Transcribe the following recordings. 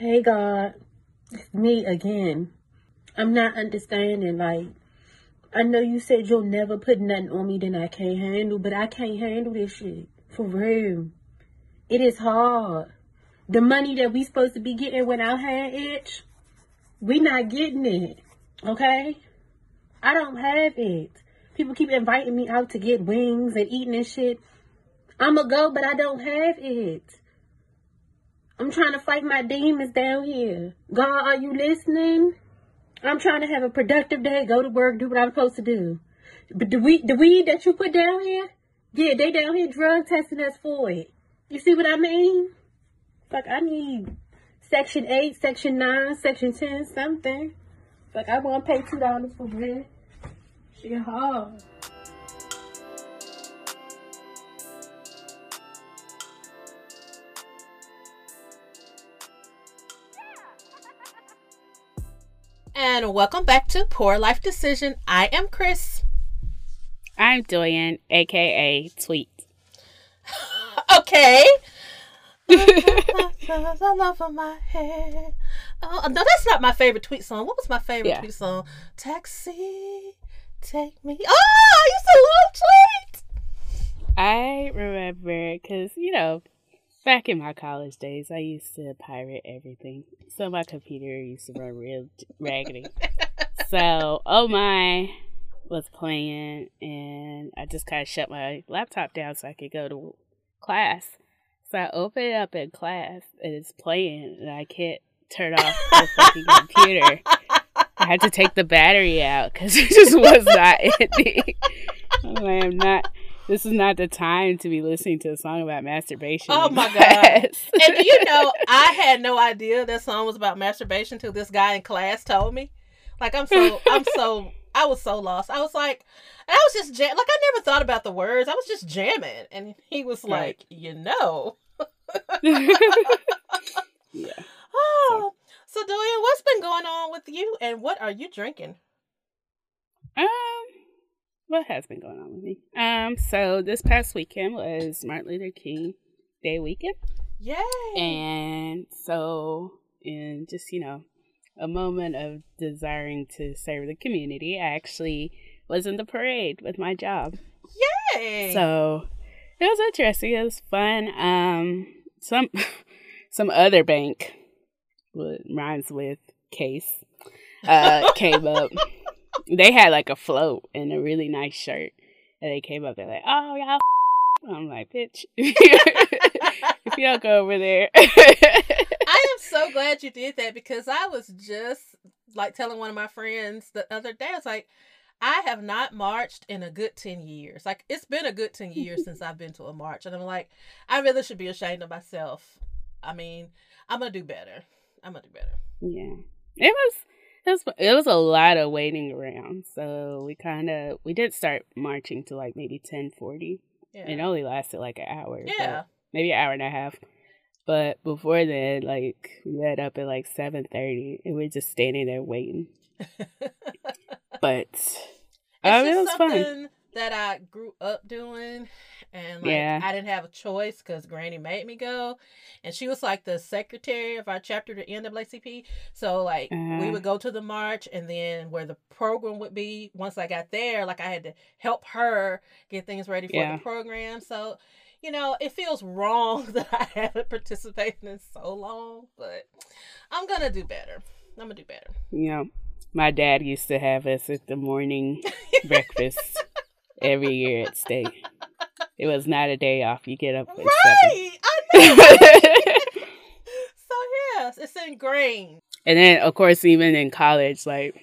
Hey God, it's me again. I'm not understanding. Like, I know you said you'll never put nothing on me that I can't handle, but I can't handle this shit. For real. It is hard. The money that we supposed to be getting when our hand itch, we not getting it. Okay? I don't have it. People keep inviting me out to get wings and eating and shit. I'ma go, but I don't have it. I'm trying to fight my demons down here. God, are you listening? I'm trying to have a productive day, go to work, do what I'm supposed to do. But the weed, the weed that you put down here, yeah, they down here drug testing us for it. You see what I mean? Like I need section eight, section nine, section ten, something. Like I want to pay two dollars for rent. Shit hard. And welcome back to Poor Life Decision. I am Chris. I'm Doyen, aka Tweet. okay. I love on my head. Oh, uh, no, that's not my favorite tweet song. What was my favorite Yeah. tweet song? Taxi, take me. Ah, oh, I used to love tweet. I remember because, you know, back in my college days, I used to pirate everything. So my computer used to run real raggedy. so, oh my was playing, and I just kind of shut my laptop down so I could go to class. So I open it up in class, and it's playing, and I can't turn off the fucking computer. I had to take the battery out because it just was not ending. I'm like, I'm not. This is not the time to be listening to a song about masturbation. Oh my God. And you know, I had no idea that song was about masturbation till this guy in class told me. Like I'm so, I'm so, I was so lost. I was like, and I was just jam- like I never thought about the words. I was just jamming, and he was like, you know. yeah. Oh, so Dorian, what's been going on with you, and what are you drinking? Um, what has been going on with me? Um, so this past weekend was Martin Luther King Day weekend, Yay! and so in just you know a moment of desiring to serve the community, I actually was in the parade with my job. Yay! So it was interesting. It was fun. Um, some some other bank, what rhymes with case, uh, came up. They had like a float and a really nice shirt, and they came up. They're like, "Oh y'all," I'm like, "Bitch, if y'all go over there." I am so glad you did that because I was just like telling one of my friends the other day. I was like, I have not marched in a good 10 years. Like, it's been a good 10 years since I've been to a march. And I'm like, I really should be ashamed of myself. I mean, I'm going to do better. I'm going to do better. Yeah, it was it was it was a lot of waiting around. So we kind of we did start marching to like maybe ten forty. Yeah. It only lasted like an hour. yeah. maybe an hour and a half. But before then, like we met up at like seven thirty, and we are just standing there waiting. But It's um, it was fun. That I grew up doing, and like Yeah. I didn't have a choice because Granny made me go, and she was like the secretary of our chapter, the NAACP. So like we Uh-huh. would go to the march, and then where the program would be. Once I got there, like I had to help her get things ready for Yeah. the program. So. You know, it feels wrong that I haven't participated in so long, but I'm gonna do better. I'm gonna do better. Know, my dad used to have us at the morning breakfast every year at state. It was not a day off. You get up at Right, I know. seven. So yes, it's ingrained. and then, of course, even in college, like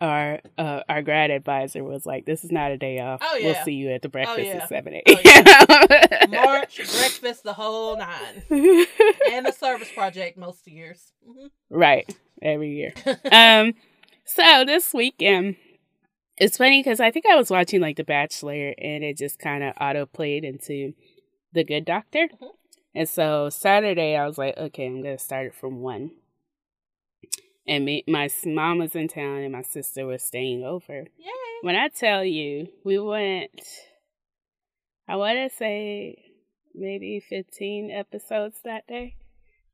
our uh, our grad advisor was like, "This is not a day off. Oh, yeah. We'll see you at the breakfast yeah. at seven Oh, a.m." March, breakfast, the whole nine, and the service project most years. Mhm. right every year. um, so this weekend, it's funny because I think I was watching like The Bachelor, and it just kind of auto played into The Good Doctor. Mhm. And so Saturday, I was like, okay, I'm gonna start it from one. And me, my mom was in town, and my sister was staying over. Yay! When I tell you, we went, I want to say maybe 15 episodes that day.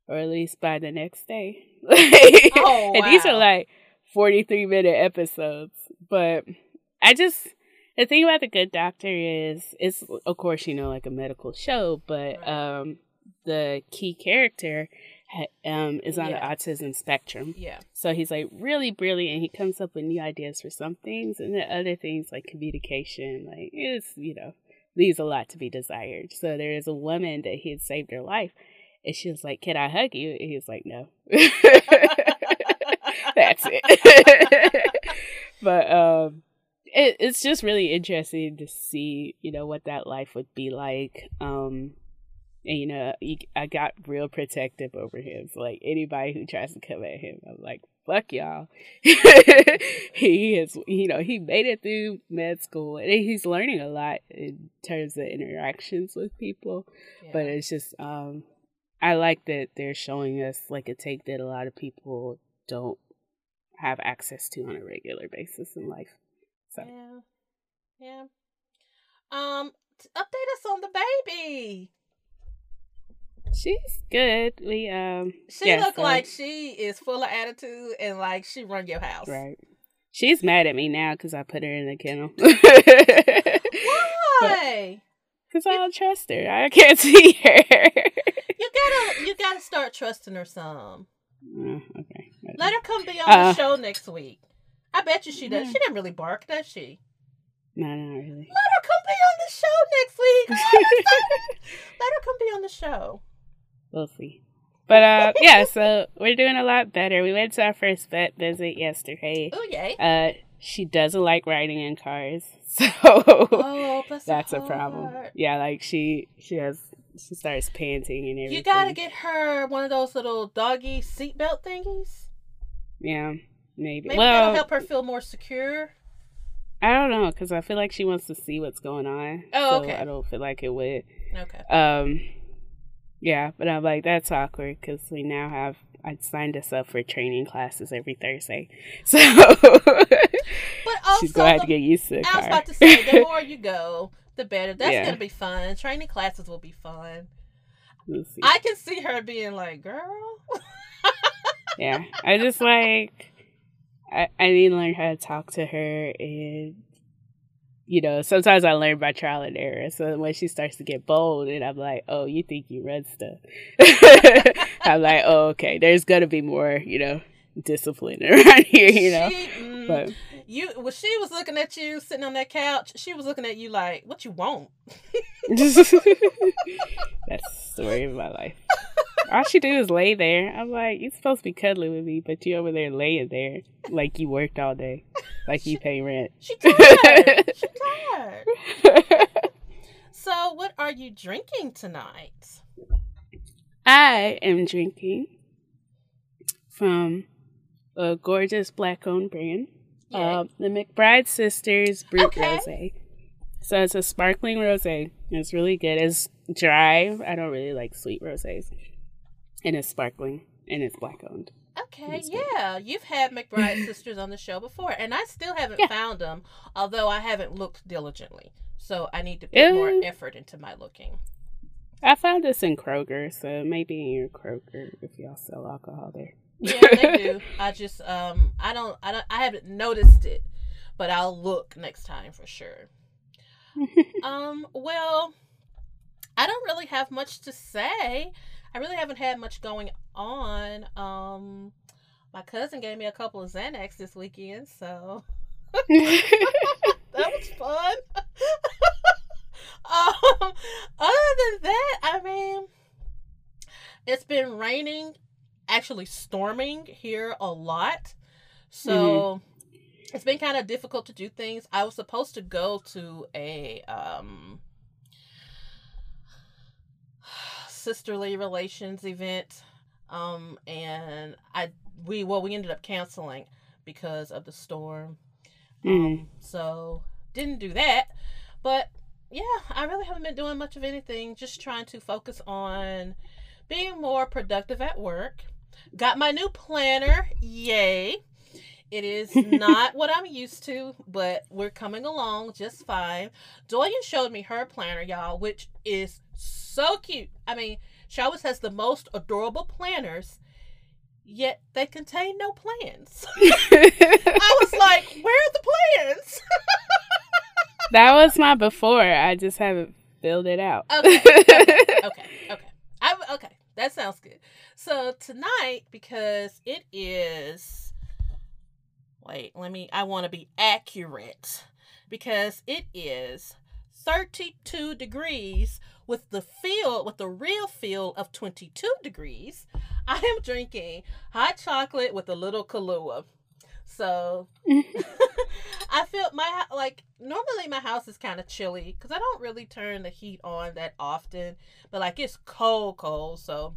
or at least by the next day. oh, and these are like 43 minute episodes. But I just, the thing about The Good Doctor is, it's, of course, you know, like a medical show, but um, the key character um, is on yeah. the autism spectrum. Yeah. So he's like really brilliant. He comes up with new ideas for some things, and then other things like communication, like it's you know leaves a lot to be desired. So there is a woman that he had saved her life, and she was like, "Can I hug you?" And he was like, "No." That's it. but um, it, it's just really interesting to see, you know, what that life would be like. Um, and you know, he, I got real protective over him. So like anybody who tries to come at him, I'm like, fuck y'all. he is, you know, he made it through med school and he's learning a lot in terms of interactions with people. Yeah. But it's just, um, I like that they're showing us like a take that a lot of people don't have access to on a regular basis in life. So yeah, yeah. Um, update us on the baby. She's good. We um. She yeah, look so. like she is full of attitude and like she run your house. Right. She's mad at me now because I put her in the kennel. Why? Because I don't trust her. I can't see her. you gotta, you gotta start trusting her some. Uh, okay. Let her come be on uh, the show next week. I bet you she does. She didn't really bark, does she? No, not really. Let her come be on the show next week. Let her come be on the show. We'll see. But uh, yeah, so we're doing a lot better. We went to our first vet visit yesterday. Oh yay! Uh, she doesn't like riding in cars, so oh, that's a problem. Yeah, like she she has she starts panting and everything. You gotta get her one of those little doggy seatbelt thingies. Yeah, maybe. Maybe well, that'll help her feel more secure. I don't know because I feel like she wants to see what's going on. Oh, so okay. I don't feel like it would. Okay. Um, yeah, but I'm like, that's awkward because we now have, I signed us up for training classes every Thursday. So but also she's going to have to get used to it. I was about to say, the more you go, the better. That's yeah. going to be fun. Training classes will be fun. We'll I can see her being like, girl. Yeah, I just like, I, I need to learn how to talk to her and you know, sometimes I learn by trial and error. So when she starts to get bold, and I'm like, oh, you think you run stuff? I'm like, oh, okay, there's gonna be more, you know, discipline around here, you know. She, mm, but you, when she was looking at you sitting on that couch, she was looking at you like, what you want? That's the story of my life. All she do is lay there. I'm like, you're supposed to be cuddling with me, but you over there laying there like you worked all day, like you pay rent. She tired. she tired. so, what are you drinking tonight? I am drinking from a gorgeous black-owned brand, uh, the McBride Sisters Brut okay. Rosé. So it's a sparkling rosé. It's really good. It's dry. I don't really like sweet rosés and it's sparkling and it's black owned. Okay, yeah, you've had McBride sisters on the show before, and I still haven't yeah. found them, although I haven't looked diligently. So I need to put more effort into my looking. I found this in Kroger, so maybe in your Kroger if y'all sell alcohol there. yeah, they do. I just um I don't I don't I haven't noticed it, but I'll look next time for sure. um, well, I don't really have much to say. I really haven't had much going on. Um, my cousin gave me a couple of Xanax this weekend, so that was fun. um, other than that, I mean, it's been raining, actually storming here a lot, so. Mm-hmm. It's been kind of difficult to do things. I was supposed to go to a um sisterly relations event um and i we well we ended up canceling because of the storm mm. um so didn't do that but yeah i really haven't been doing much of anything just trying to focus on being more productive at work got my new planner yay it is not what I'm used to, but we're coming along just fine. Doyen showed me her planner, y'all, which is so cute. I mean, She always has the most adorable planners, yet they contain no plans. I was like, where are the plans? that was my before. I just haven't filled it out. Okay. Okay. Okay. okay. I, okay. That sounds good. So tonight, because it is. Wait, let me. I want to be accurate. Because it is 32 degrees with the feel, with the real feel of 22 degrees. I am drinking hot chocolate with a little Kahlua. So I feel my like normally my house is kind of chilly because I don't really turn the heat on that often, but like it's cold, cold. So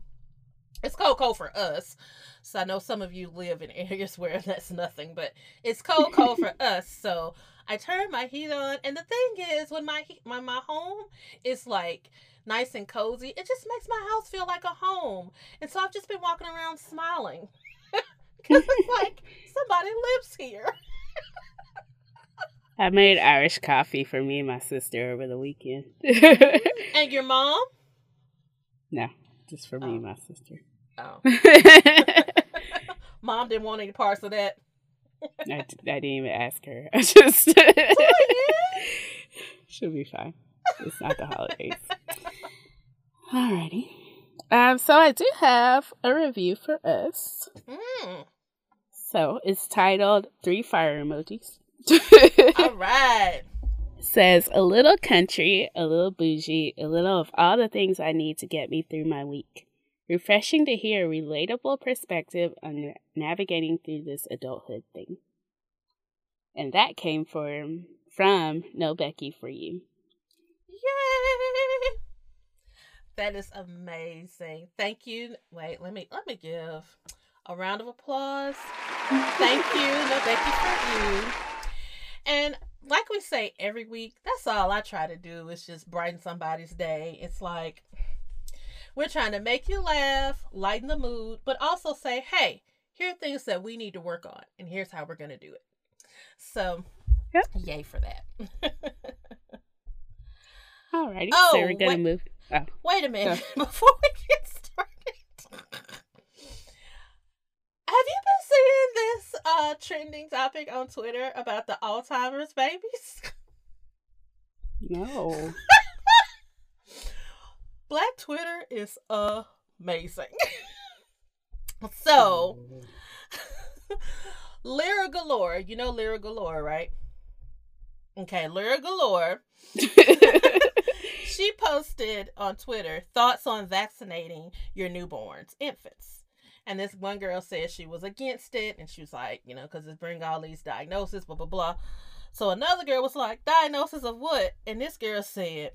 it's cold, cold for us. So I know some of you live in areas where that's nothing, but it's cold, cold for us. So I turn my heat on, and the thing is, when my heat, my my home is like nice and cozy, it just makes my house feel like a home. And so I've just been walking around smiling because it's like somebody lives here. I made Irish coffee for me and my sister over the weekend. and your mom? No, just for me Oh. and my sister. Oh, mom didn't want any parts of that. I, d- I didn't even ask her. I just she'll be fine. It's not the holidays. Alrighty. Um, so I do have a review for us. Mm, So it's titled Three Fire Emojis. all right. Says a little country, a little bougie, a little of all the things I need to get me through my week. Refreshing to hear a relatable perspective on navigating through this adulthood thing. And that came from from No Becky for you. Yay! That is amazing. Thank you. Wait, let me let me give a round of applause. Thank you, no Becky for you. And like we say every week, that's all I try to do is just brighten somebody's day. It's like we're trying to make you laugh, lighten the mood, but also say, hey, here are things that we need to work on, and here's how we're gonna do it. So Yep. yay for that. Alrighty. Oh, so we're gonna move. Oh, Wait a minute before we get started. Have you been seeing this uh trending topic on Twitter about the Alzheimer's babies? no. Black Twitter is amazing. so, Lira Galore, you know Lira Galore, right? Okay, Lira Galore she posted on Twitter thoughts on vaccinating your newborns, infants. And this one girl said she was against it, and she was like, you know, because it's bring all these diagnoses, blah blah blah. So another girl was like, diagnosis of what? And this girl said,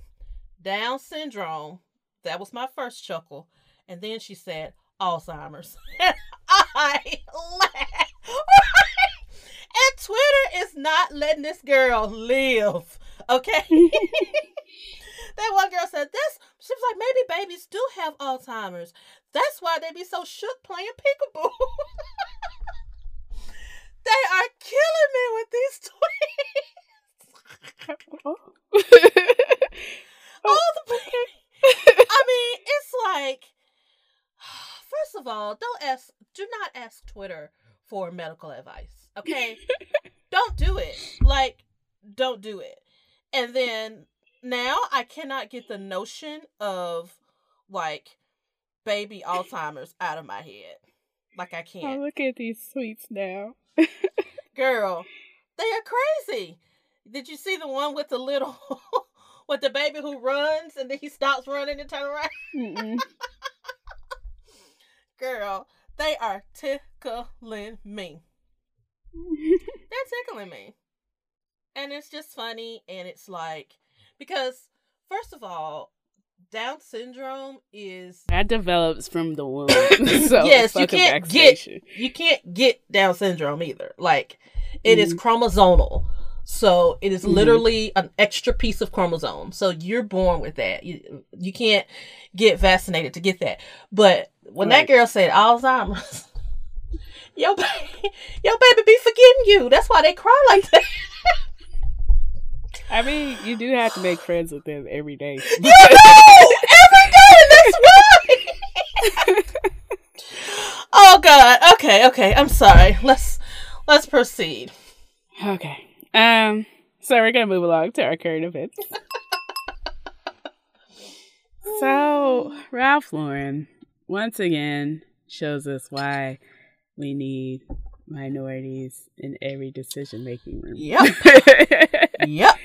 Down syndrome. That was my first chuckle. And then she said, Alzheimer's. And I laughed. and Twitter is not letting this girl live. Okay. that one girl said this. She was like, maybe babies do have Alzheimer's. That's why they be so shook playing peekaboo. they are killing me with these tweets. All the I mean, it's like, first of all, don't ask, do not ask Twitter for medical advice. Okay, don't do it. Like, don't do it. And then now I cannot get the notion of like baby Alzheimer's out of my head. Like I oh, can't. look at these tweets now. Girl, they are crazy. Did you see the one with the little with the baby who runs and then he stops running and turn around? Girl, they are tickling me. They're tickling me. And it's just funny and it's like because first of all, Down syndrome is that develops from the womb. so Yes, you can't get- you can't get Down syndrome either. Like it is mm. chromosomal. So it is Mhm. literally an extra piece of chromosome. So you're born with that. You you can't get vaccinated to get that. But when Right. that girl said Alzheimer's, your baby, your baby be forgetting you. That's why they cry like that. I mean, you do have to make friends with them every day. You know, every day. That's why. oh God. Okay. Okay. I'm sorry. Let's let's proceed. Okay. Um. So we're gonna move along to our current events. so Ralph Lauren once again shows us why we need minorities in every decision making room. Yep. yep.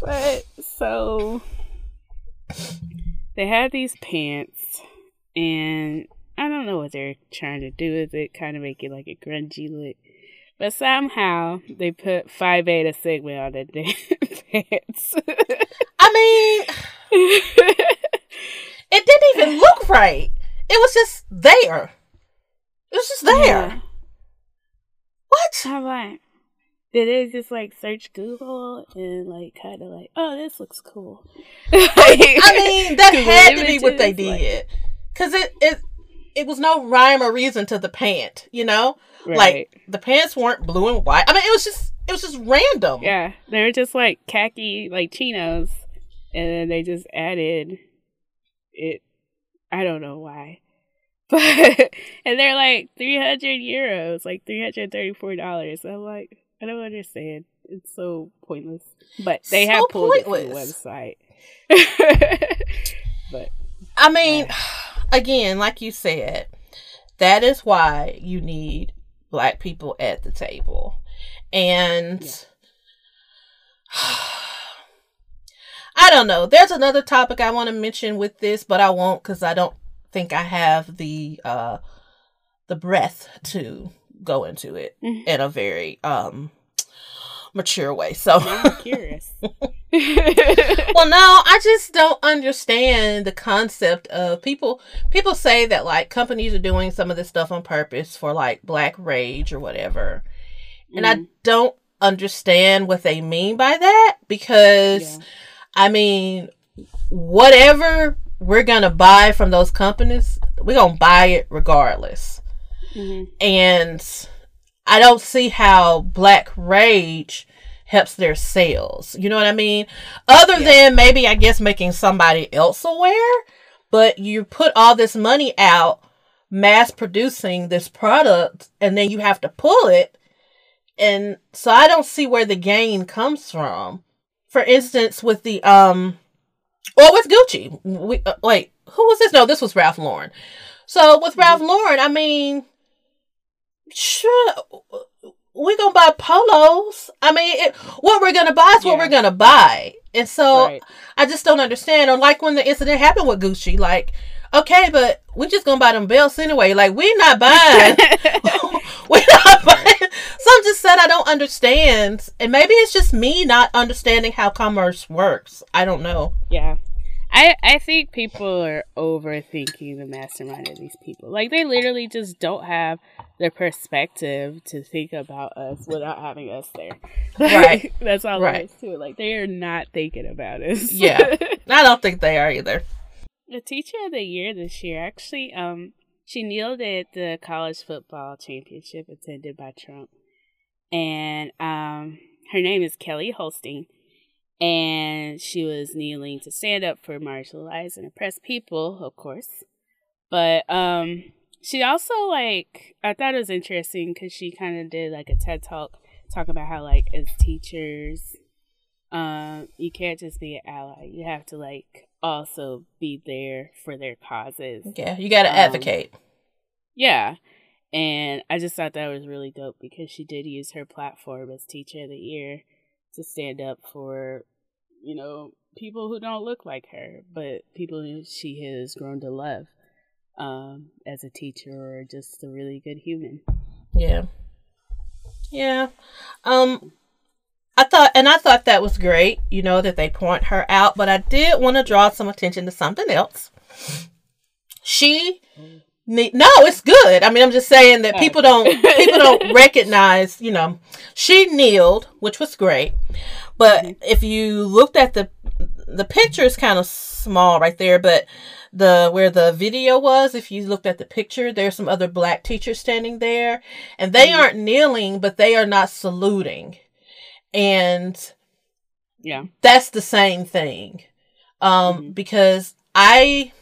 But so they had these pants, and I don't know what they're trying to do with it, kind of make it like a grungy look. But somehow they put Phi Beta Sigma on the damn pants. I mean, it didn't even look right. It was just there. It was just there. Yeah. What? I'm like, did they just like search Google and like kind of like, oh, this looks cool? I mean, that Google had to be what they images, like- did. Cause it it it was no rhyme or reason to the pant, you know? Right. Like the pants weren't blue and white. I mean, it was just it was just random. Yeah, they were just like khaki, like chinos, and then they just added it. I don't know why, but and they're like three hundred euros, like three hundred thirty-four dollars. I'm like, I don't understand. It's so pointless. But they So have pulled it from the website. but I mean, again, like you said, that is why you need black people at the table. And Yeah. I don't know. There's another topic I want to mention with this, but I won't cuz I don't think I have the uh the breath to go into it Mhm. in a very um mature way. So I'm curious. well no i just don't understand the concept of people people say that like companies are doing some of this stuff on purpose for like black rage or whatever and i Mm, don't understand what they mean by that because yeah. i mean whatever we're gonna buy from those companies we're gonna buy it regardless Mhm. and I don't see how Black Rage helps their sales. You know what I mean? Other Yeah. than maybe I guess making somebody else aware, but you put all this money out mass producing this product and then you have to pull it. And so I don't see where the gain comes from. For instance, with the um well with Gucci. We, uh, wait, who was this? No, this was Ralph Lauren. So with Ralph Lauren, I mean, sure, we're gonna buy polos. I mean, it, what we're gonna buy is what Yeah. we're gonna buy, and so Right. I just don't understand. Or like when the incident happened with Gucci, like, okay, but we're just gonna buy them belts anyway. Like we're not buying. we're not buying. So I'm just saying I don't understand, and maybe it's just me not understanding how commerce works. I don't know. Yeah. I I think people are overthinking the mastermind of these people. Like they literally just don't have the perspective to think about us without having us there. Right. That's all Right. there is to it. Like they are not thinking about us. Yeah. I don't think they are either. the teacher of the year this year actually um she kneeled at the college football championship attended by Trump. And um her name is Kelly Holstine and she was kneeling to stand up for marginalized and oppressed people, of course. But um she also like I thought it was interesting cuz she kind of did like a TED talk talking about how like as teachers um you can't just be an ally. You have to like also be there for their causes. Yeah, you got to Um, advocate. Yeah. And I just thought that was really dope because she did use her platform as teacher of the year to stand up for, you know, people who don't look like her, but people she has grown to love um, as a teacher or just a really good human. Yeah. Yeah. Um I thought and I thought that was great, you know, that they point her out, but I did want to draw some attention to something else. She no, it's good. I mean, I'm just saying that people don't people don't recognize, you know. She kneeled, which was great. But Mhm. if you looked at the the picture is kind of small right there, but the where the video was, if you looked at the picture, there's some other black teachers standing there, and they Mhm. aren't kneeling, but they are not saluting. And Yeah. that's the same thing. Um, Mhm. because I,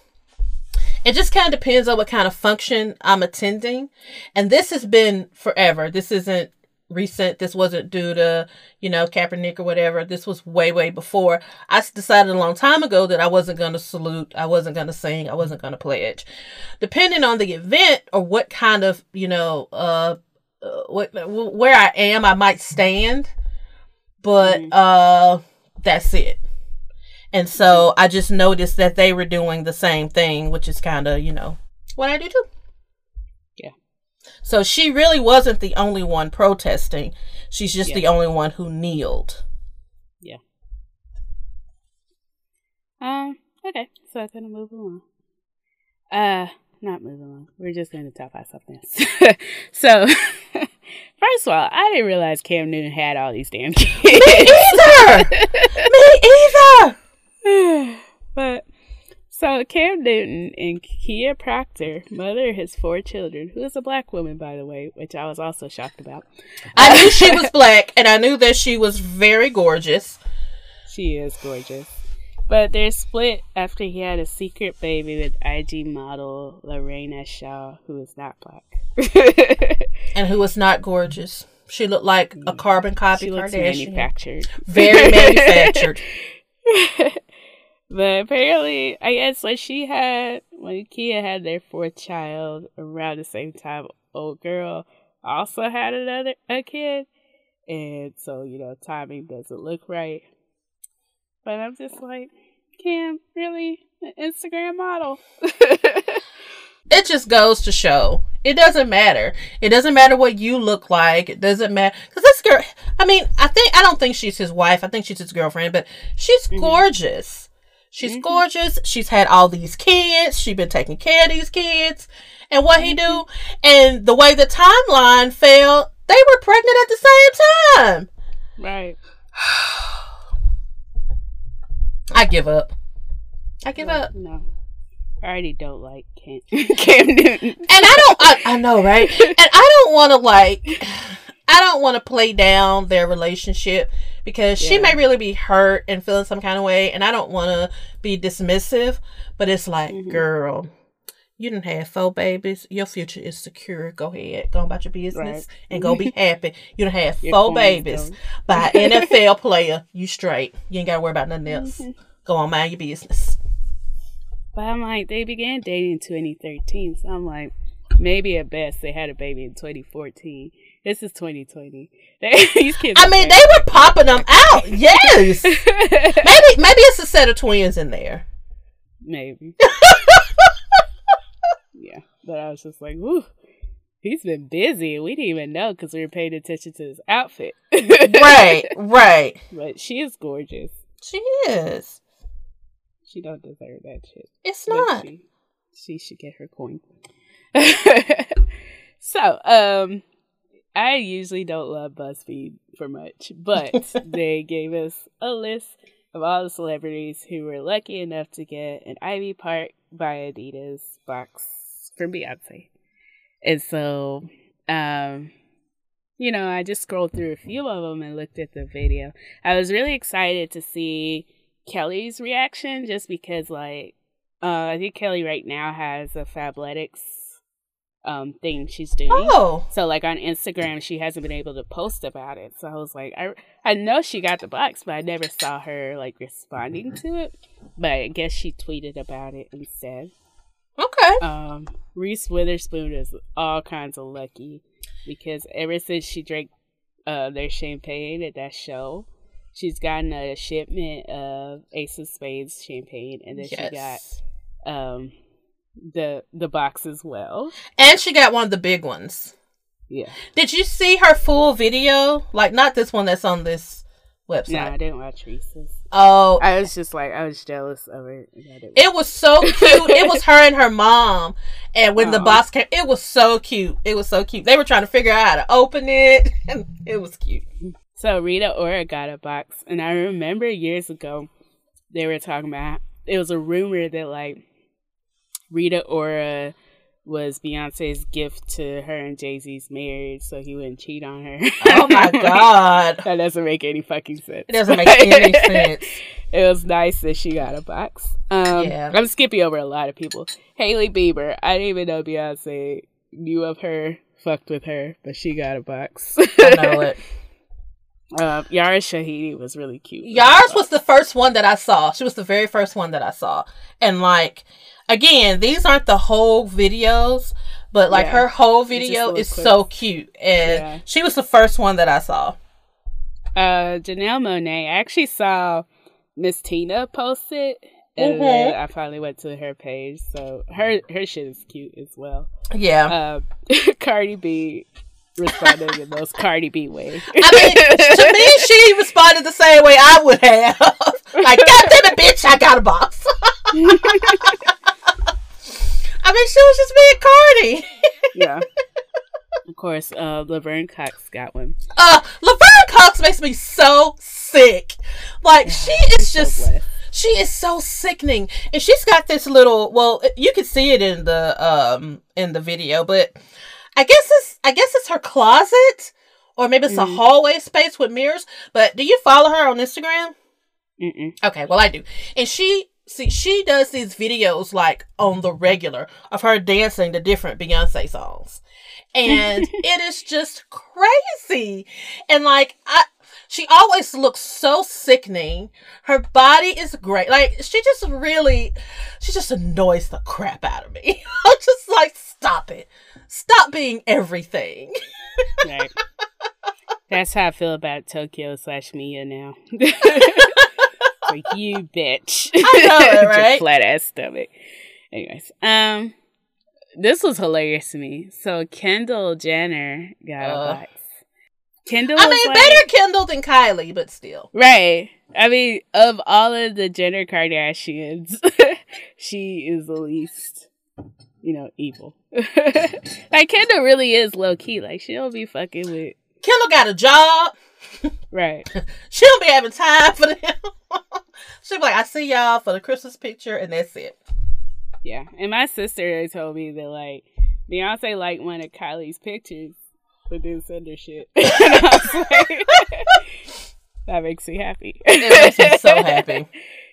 it just kind of depends on what kind of function I'm attending. And this has been forever. This isn't recent. This wasn't due to, you know, Kaepernick or whatever. This was way, way before. I decided a long time ago that I wasn't going to salute. I wasn't going to sing. I wasn't going to pledge. Depending on the event or what kind of, you know, uh, uh, what, where I am, I might stand. But, Mhm. uh, that's it. And so I just noticed that they were doing the same thing, which is kind of, you know, what I do too. Yeah. So she really wasn't the only one protesting. She's just Yeah. the only one who kneeled. Yeah. Um. Okay. So I'm gonna move along. Uh, not move along. We're just gonna talk about something else. so, first of all, I didn't realize Cam Newton had all these damn kids. Me either! Me either! but so Cam Newton and Kia Proctor, mother of his four children, who is a black woman, by the way, which I was also shocked about. I knew she was black and I knew that she was very gorgeous. She is gorgeous. But they're split after he had a secret baby with IG model La Reina Shaw, who is not black. And who was not gorgeous. She looked like a mm. carbon copy she Kardashian. manufactured. Very manufactured. But apparently, I guess when she had, when Kia had their fourth child around the same time, old girl also had another a kid, and so you know timing doesn't look right. But I'm just like, Cam, really, an Instagram model? it just goes to show. It doesn't matter. It doesn't matter what you look like. It doesn't matter because this girl i mean i think i don't think she's his wife. I think she's his girlfriend but she's Mhm. gorgeous she's Mhm. gorgeous she's had all these kids she's been taking care of these kids and what he do and the way the timeline fell they were pregnant at the same time right. i give up i give up No. I already don't like Cam, Cam Newton. and I don't. I, I know, right? And I don't want to like. I don't want to play down their relationship because she may really be hurt and feeling some kind of way, and I don't want to be dismissive. But it's like, Mhm. girl, you didn't have four babies. Your future is secure. Go ahead, go about your business, Right. and go be happy. You don't have four babies by an NFL player. You straight. You ain't got to worry about nothing else. Mhm. Go on, mind your business. But I'm like, they began dating in 2013, so I'm like, maybe at best they had a baby in 2014. This is 2020. They, these kids. I mean, they were popping them out. Yes. maybe maybe it's a set of twins in there. maybe. yeah, but I was just like, whoo. He's been busy. We didn't even know because we were paying attention to his outfit. right, right. But she is gorgeous. She is. She don't deserve that shit. It's But not. She, she should get her coin. so, um, I usually don't love BuzzFeed for much, but they gave us a list of all the celebrities who were lucky enough to get an Ivy Park by Adidas box from Beyonce. And so, um, you know, I just scrolled through a few of them and looked at the video. I was really excited to see Kelly's reaction just because, like, uh, I think Kelly right now has a Fabletics um thing she's doing. Oh, So like on Instagram, she hasn't been able to post about it. So I was like, I I know she got the box, but I never saw her like responding to it. But I guess she tweeted about it instead. okay. Um, Reese Witherspoon is all kinds of lucky because ever since she drank uh their champagne at that show, she's gotten a shipment of Ace of Spades champagne, and then she got um the the box as well. And she got one of the big ones. Yeah. Did you see her full video? Like, not this one that's on this website. No, I didn't watch Reese's. Oh, I was just like, I was jealous of her. and it was so cute. it was her and her mom. And when the box came, it was so cute. It was so cute. They were trying to figure out how to open it. And it was cute. So Rita Ora got a box, and I remember years ago they were talking about it was a rumor that like Rita Ora was Beyonce's gift to her and Jay Z's marriage, so he wouldn't cheat on her. Oh my god, that doesn't make any fucking sense. it doesn't make any sense. it was nice that she got a box. Um, Yeah. I'm skipping over a lot of people. Hailey Bieber, I didn't even know Beyonce knew of her, fucked with her, but she got a box. I know it. Um, Yara Shahidi was really cute. Yars was the first one that I saw. She was the very first one that I saw. And like again, these aren't the whole videos, but like Yeah. her whole video is clips. so cute. And Yeah. she was the first one that I saw. Uh, Janelle Monáe. I actually saw Miss Tina post it, and Mhm. I finally went to her page. So her her shit is cute as well. Yeah. Um, Cardi B responded in most Cardi B way. I mean, to me, she responded the same way I would have. like, God damn it, bitch, I got a box. I mean, she was just being Cardi. yeah. Of course, uh, Laverne Cox got one. Uh, Laverne Cox makes me so sick. Like, she is just. blessed. She is so sickening, and she's got this little. Well, you can see it in the um in the video, but I guess it's I guess it's her closet, or maybe it's a Mhm. hallway space with mirrors. But do you follow her on Instagram? Mm-mm. Okay, well I do, and she see she does these videos like on the regular of her dancing to different Beyonce songs, and it is just crazy, and like I. She always looks so sickening. Her body is great. Like she just really, she just annoys the crap out of me. I'm just like, stop it, stop being everything. Right. That's how I feel about Tokyo slash Mia now. like you bitch. I know it, right? flat ass stomach. Anyways, um, this was hilarious to me. So Kendall Jenner got Uh. a box. Kendall, I mean, like- better Kendall than Kylie, but still. right? I mean, of all of the Jenner Kardashians, she is the least, you know, evil. like Kendall really is low key. Like she don't be fucking with Kendall got a job. Right. She don't be having time for them. She'll be like, I see y'all for the Christmas picture, and that's it. Yeah, and my sister told me that like Beyonce liked one of Kylie's pictures, but didn't send her shit. And like, that makes me happy. It makes me so happy.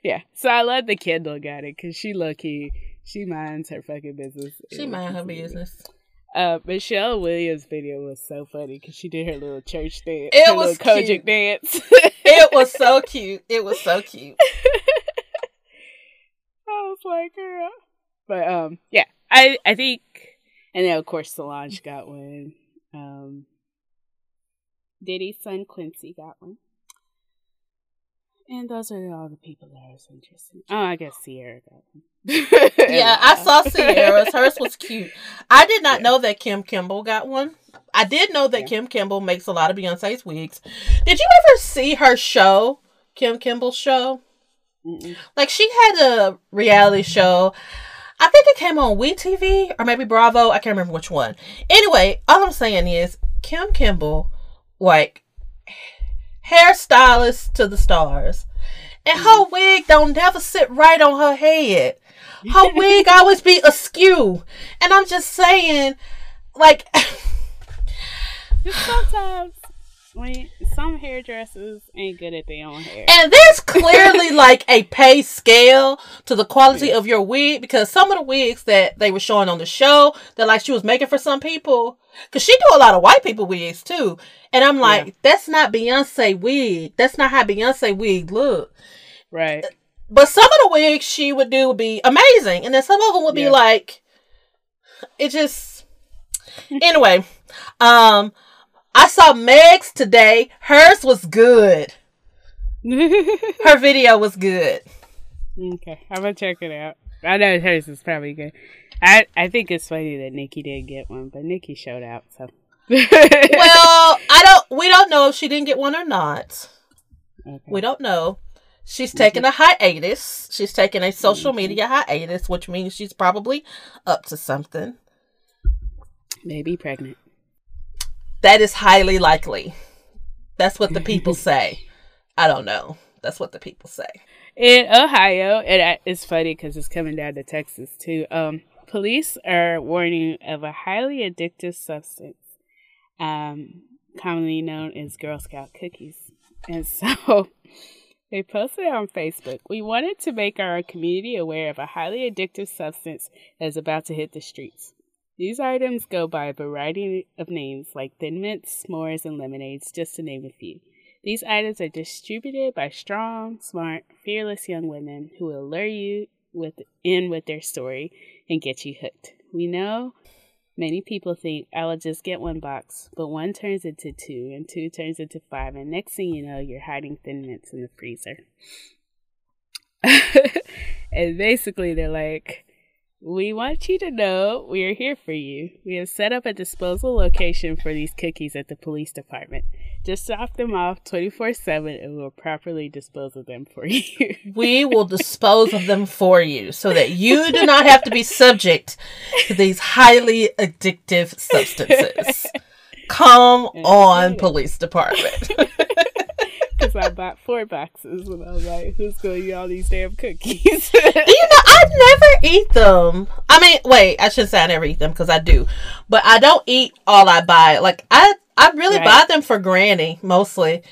Yeah, so I love the Kendall got it because she lucky. She minds her fucking business. She mind her business. Uh, Michelle Williams' video was so funny because she did her little church dance, It was Kojic cute. dance. It was so cute. It was so cute. I was like, girl. But um, yeah, I I think, and then of course Solange got one. Um, Diddy's son Quincy got one. And those are all the people that I was interested in. Oh, I guess Ciara got one. Yeah, I saw Ciara's. Hers was cute. I did not Yeah. know that Kim Kimble got one. I did know that Yeah. Kim Kimble makes a lot of Beyonce's wigs. Did you ever see her show, Kim Kimble's show? Mm-mm. Like she had a reality show. I think it came on WeTV or maybe Bravo. I can't remember which one. Anyway, all I'm saying is Kim Kimble, like hairstylist to the stars, and her mm. wig don't never sit right on her head. Her wig always be askew, and I'm just saying, like. Sometimes when some hairdressers ain't good at their own hair. And there's clearly like a pay scale to the quality of your wig because some of the wigs that they were showing on the show that like she was making for some people, because she do a lot of white people wigs too. And I'm like, Yeah. that's not Beyonce wig. That's not how Beyonce wig look. right. But some of the wigs she would do would be amazing, and then some of them would be like, it just. Anyway, um, I saw Meg's today. Hers was good. Her video was good. Okay, I'm gonna check it out. I know hers is probably good. I I think it's funny that Nikki didn't get one, but Nikki showed out, so. Well, I don't. We don't know if she didn't get one or not. Okay. We don't know. She's taking a hiatus. She's taking a social mm-hmm. media hiatus, which means she's probably up to something. maybe pregnant. That is highly likely. That's what the people say. I don't know. That's what the people say. In Ohio, and it's funny because it's coming down to Texas too. Um, police are warning of a highly addictive substance, um, commonly known as Girl Scout cookies. And so they posted on Facebook. We wanted to make our community aware of a highly addictive substance that is about to hit the streets. These items go by a variety of names like Thin Mints, s'mores, and lemonades, just to name a few. These items are distributed by strong, smart, fearless young women who will lure you with in with their story and get you hooked. We know many people think I will just get one box, but one turns into two, and two turns into five, and next thing you know, you're hiding thin mints in the freezer. and basically, they're like, we want you to know we are here for you. We have set up a disposal location for these cookies at the police department. Just drop them off 24 7 and we'll properly dispose of them for you. we will dispose of them for you so that you do not have to be subject to these highly addictive substances. Come on, police department. I bought four boxes and I was like, who's going to eat all these damn cookies? You know, I never eat them. I mean, wait, I shouldn't say I never eat them because I do. But I don't eat all I buy. Like, I, I really right. buy them for Granny mostly.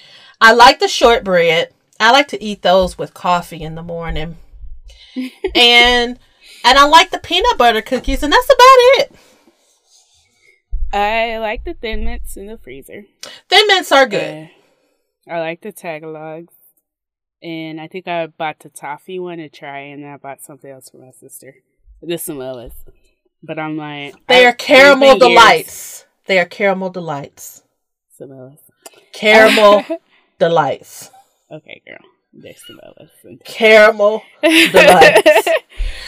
I like the shortbread. I like to eat those with coffee in the morning. and and I like the peanut butter cookies, and that's about it. I like the thin mints in the freezer. Thin mints are good. I like the Tagalongs. And I think I bought the toffee one to try, and then I bought something else for my sister. The Samoas. But I'm like. They are caramel delights. Years. They are caramel delights. Samoas. Caramel delights. Okay, girl. They're Samoas. Caramel delights.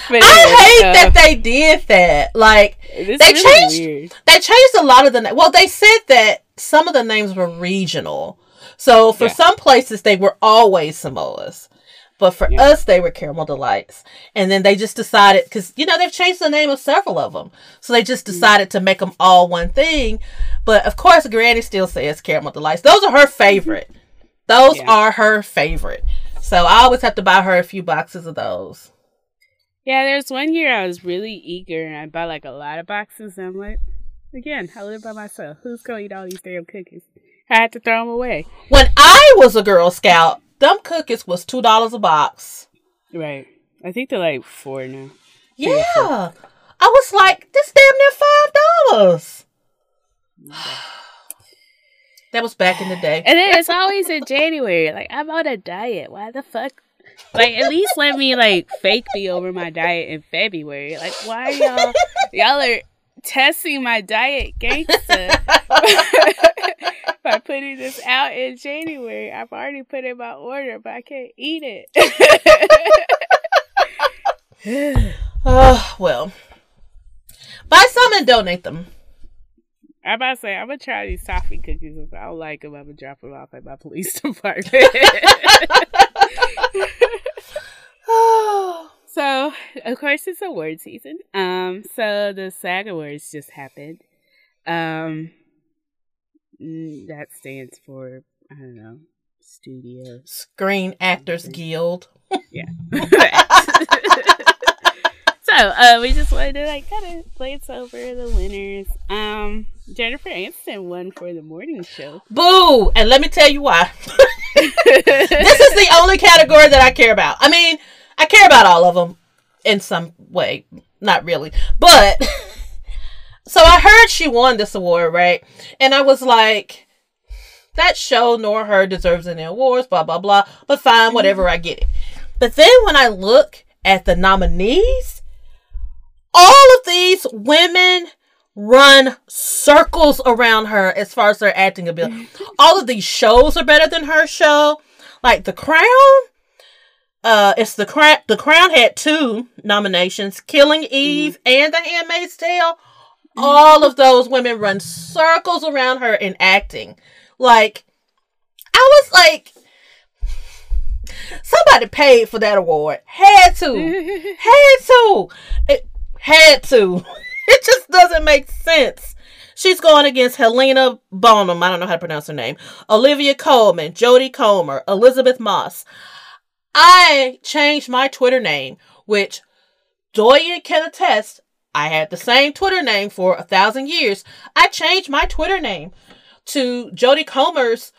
Anyway, I hate uh, that they did that. Like they really changed. Weird. They changed a lot of the. Well, they said that some of the names were regional. So for yeah. some places they were always Samoas. But for yeah. us, they were caramel delights. And then they just decided, because, you know, they've changed the name of several of them. So they just mm. decided mm-hmm. to make them all one thing. But of course, Granny still says caramel delights. Those are her favorite. Those yeah. are her favorite. So I always have to buy her a few boxes of those. Yeah, there's one year I was really eager and I bought like a lot of boxes. And I'm like, again, I live by myself. Who's going to eat all these damn cookies? I had to throw them away. When I was a Girl Scout, them cookies was two dollars a box. Right. I think they're like four now. Yeah. Four. I was like, this damn near five dollars. that was back in the day. And then it's always in January. Like I'm on a diet. Why the fuck? Like at least let me like fake be over my diet in February. Like why y'all y'all are testing my diet gangster by putting this out in January. I've already put in my order, but I can't eat it. oh, well. Buy some and donate them. I'm about to say, I'm going to try these toffee cookies. If I don't like them, I'm going to drop them off at my police department. so, of course, it's award season. Um, so the SAG Awards just happened. Um, Mm, that stands for I don't know studio Screen Actors Guild. Yeah. so uh, we just wanted to like kind of glance over the winners. Um, Jennifer Aniston won for the morning show. Boo! And let me tell you why. this is the only category that I care about. I mean, I care about all of them in some way, not really, but so I heard she won this award, right? And I was like, that show nor her deserves any awards, blah, blah, blah. But fine, mm-hmm. whatever, I get it. But then when I look at the nominees, all of these women run circles around her as far as their acting ability. Mm-hmm. all of these shows are better than her show. Like The Crown, uh, it's the crown. The Crown had two nominations: Killing Eve mm-hmm. and The Handmaid's Tale all of those women run circles around her in acting. Like, I was like, somebody paid for that award. Had to. had to. It had to. It just doesn't make sense. She's going against Helena Bonham. I don't know how to pronounce her name. Olivia Colman, Jodie Comer, Elisabeth Moss. I changed my Twitter name, which Doyen can attest I had the same Twitter name for a thousand years. I changed my Twitter name to Jodie Comer's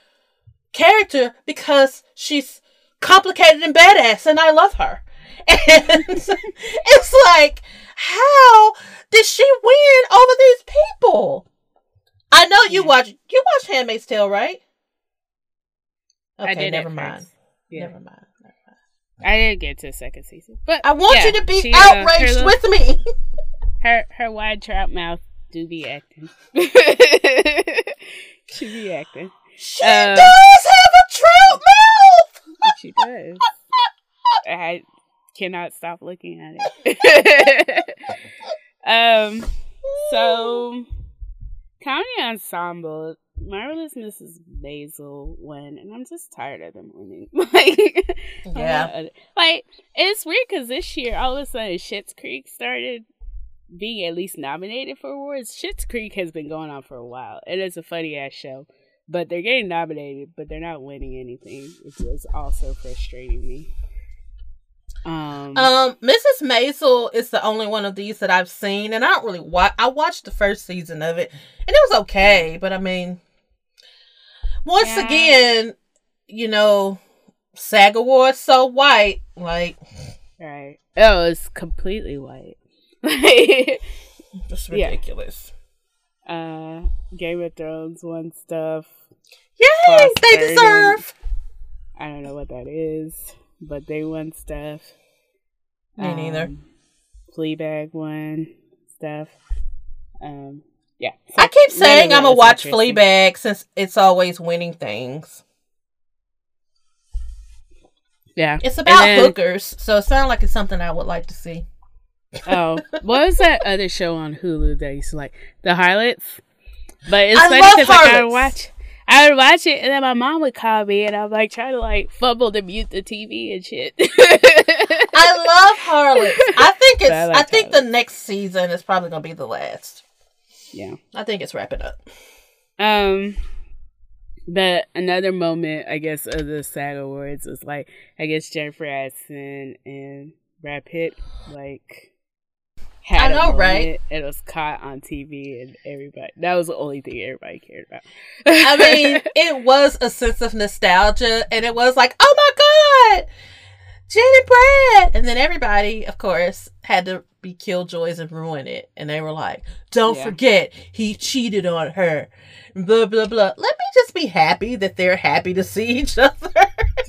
character because she's complicated and badass and I love her. And it's like, how did she win over these people? I know you watch you watch Handmaid's Tale, right? Okay, never mind. Yeah. Never mind. I didn't get to the second season, but I want yeah, you to be she, uh, outraged her, with me. her her wide trout mouth do be acting. she be acting. She Uh, does have a trout mouth. She does. I cannot stop looking at it. um. So, comedy ensemble, Marvelous Mrs. Maisel won, and I'm just tired of them winning. like, Yeah. like it's weird because this year all of a sudden Schitt's Creek started being at least nominated for awards. Schitt's Creek has been going on for a while. It is a funny ass show, but they're getting nominated, but they're not winning anything, which is also frustrating me. Um, Um, Mrs. Maisel is the only one of these that I've seen, and I don't really watch. I watched the first season of it, and it was okay. But I mean, once Yeah. again, you know, SAG Awards so white. Like, right? Oh, it's completely white. Like, just Yeah. ridiculous. uh, Game of Thrones won stuff. Yay! They deserve. I don't know what that is, but they won stuff. Me neither. Um, Fleabag won stuff. Um, yeah. So I keep saying I'm gonna watch. Fleabag since it's always winning things. Yeah. It's about then- hookers, so it sounds like it's something I would like to see. Oh, what was that other show on Hulu that used to like the Harlots? But it's I funny because like, I watch, I would watch it, and then my mom would call me, and I'm like trying to like fumble to mute the TV and shit. I love Harlots. I think it's. I I, like think the next season is probably gonna be the last. yeah. I think it's wrapping up. Um, but another moment I guess of the SAG Awards was like I guess Jennifer Aniston and Brad Pitt like had I know, moment. right? It was caught on TV and everybody that was the only thing everybody cared about. I mean, it was a sense of nostalgia, and it was like, oh my god, Jenny Brad, and then everybody, of course, had to be killjoys and ruin it, and they were like, don't Yeah. forget he cheated on her, blah blah blah. Let me just be happy that they're happy to see each other.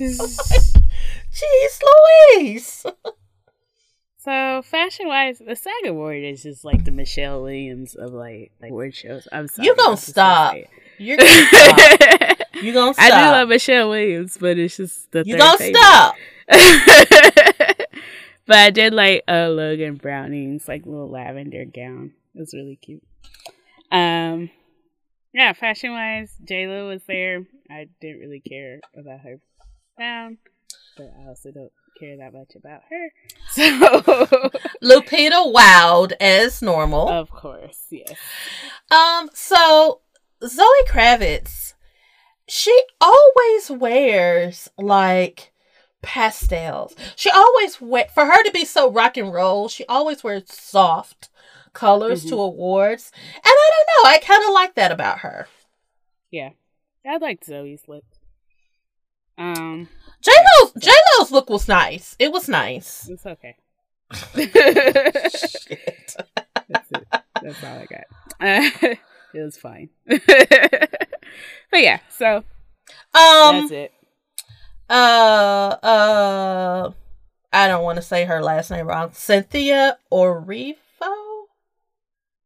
Jeez Louise. so fashion wise, the SAG Award is just like the Michelle Williams of like like award shows. I'm sorry, You gonna stop. You're gonna stop. You gonna I do love Michelle Williams, but it's just the you gonna favorite. stop. but I did like uh Logan Browning's like little lavender gown. It was really cute. Um yeah, fashion wise, J Lo was there. I didn't really care about her gown, but I also don't care that much about her. So Lupita wowed as normal. of course, yes. Um, so Zoe Kravitz, she always wears like pastels. She always wear for her to be so rock and roll. She always wears soft colors to awards, and I don't know. I kind of like that about her. Yeah. I liked Zoe's look. Um J Lo's J Lo's look was nice. It was nice. it's okay. Shit. That's it. That's all I got. Uh, it was fine. but yeah, so Um. that's it. Uh. Uh. I don't want to say her last name wrong. Cynthia Orifo.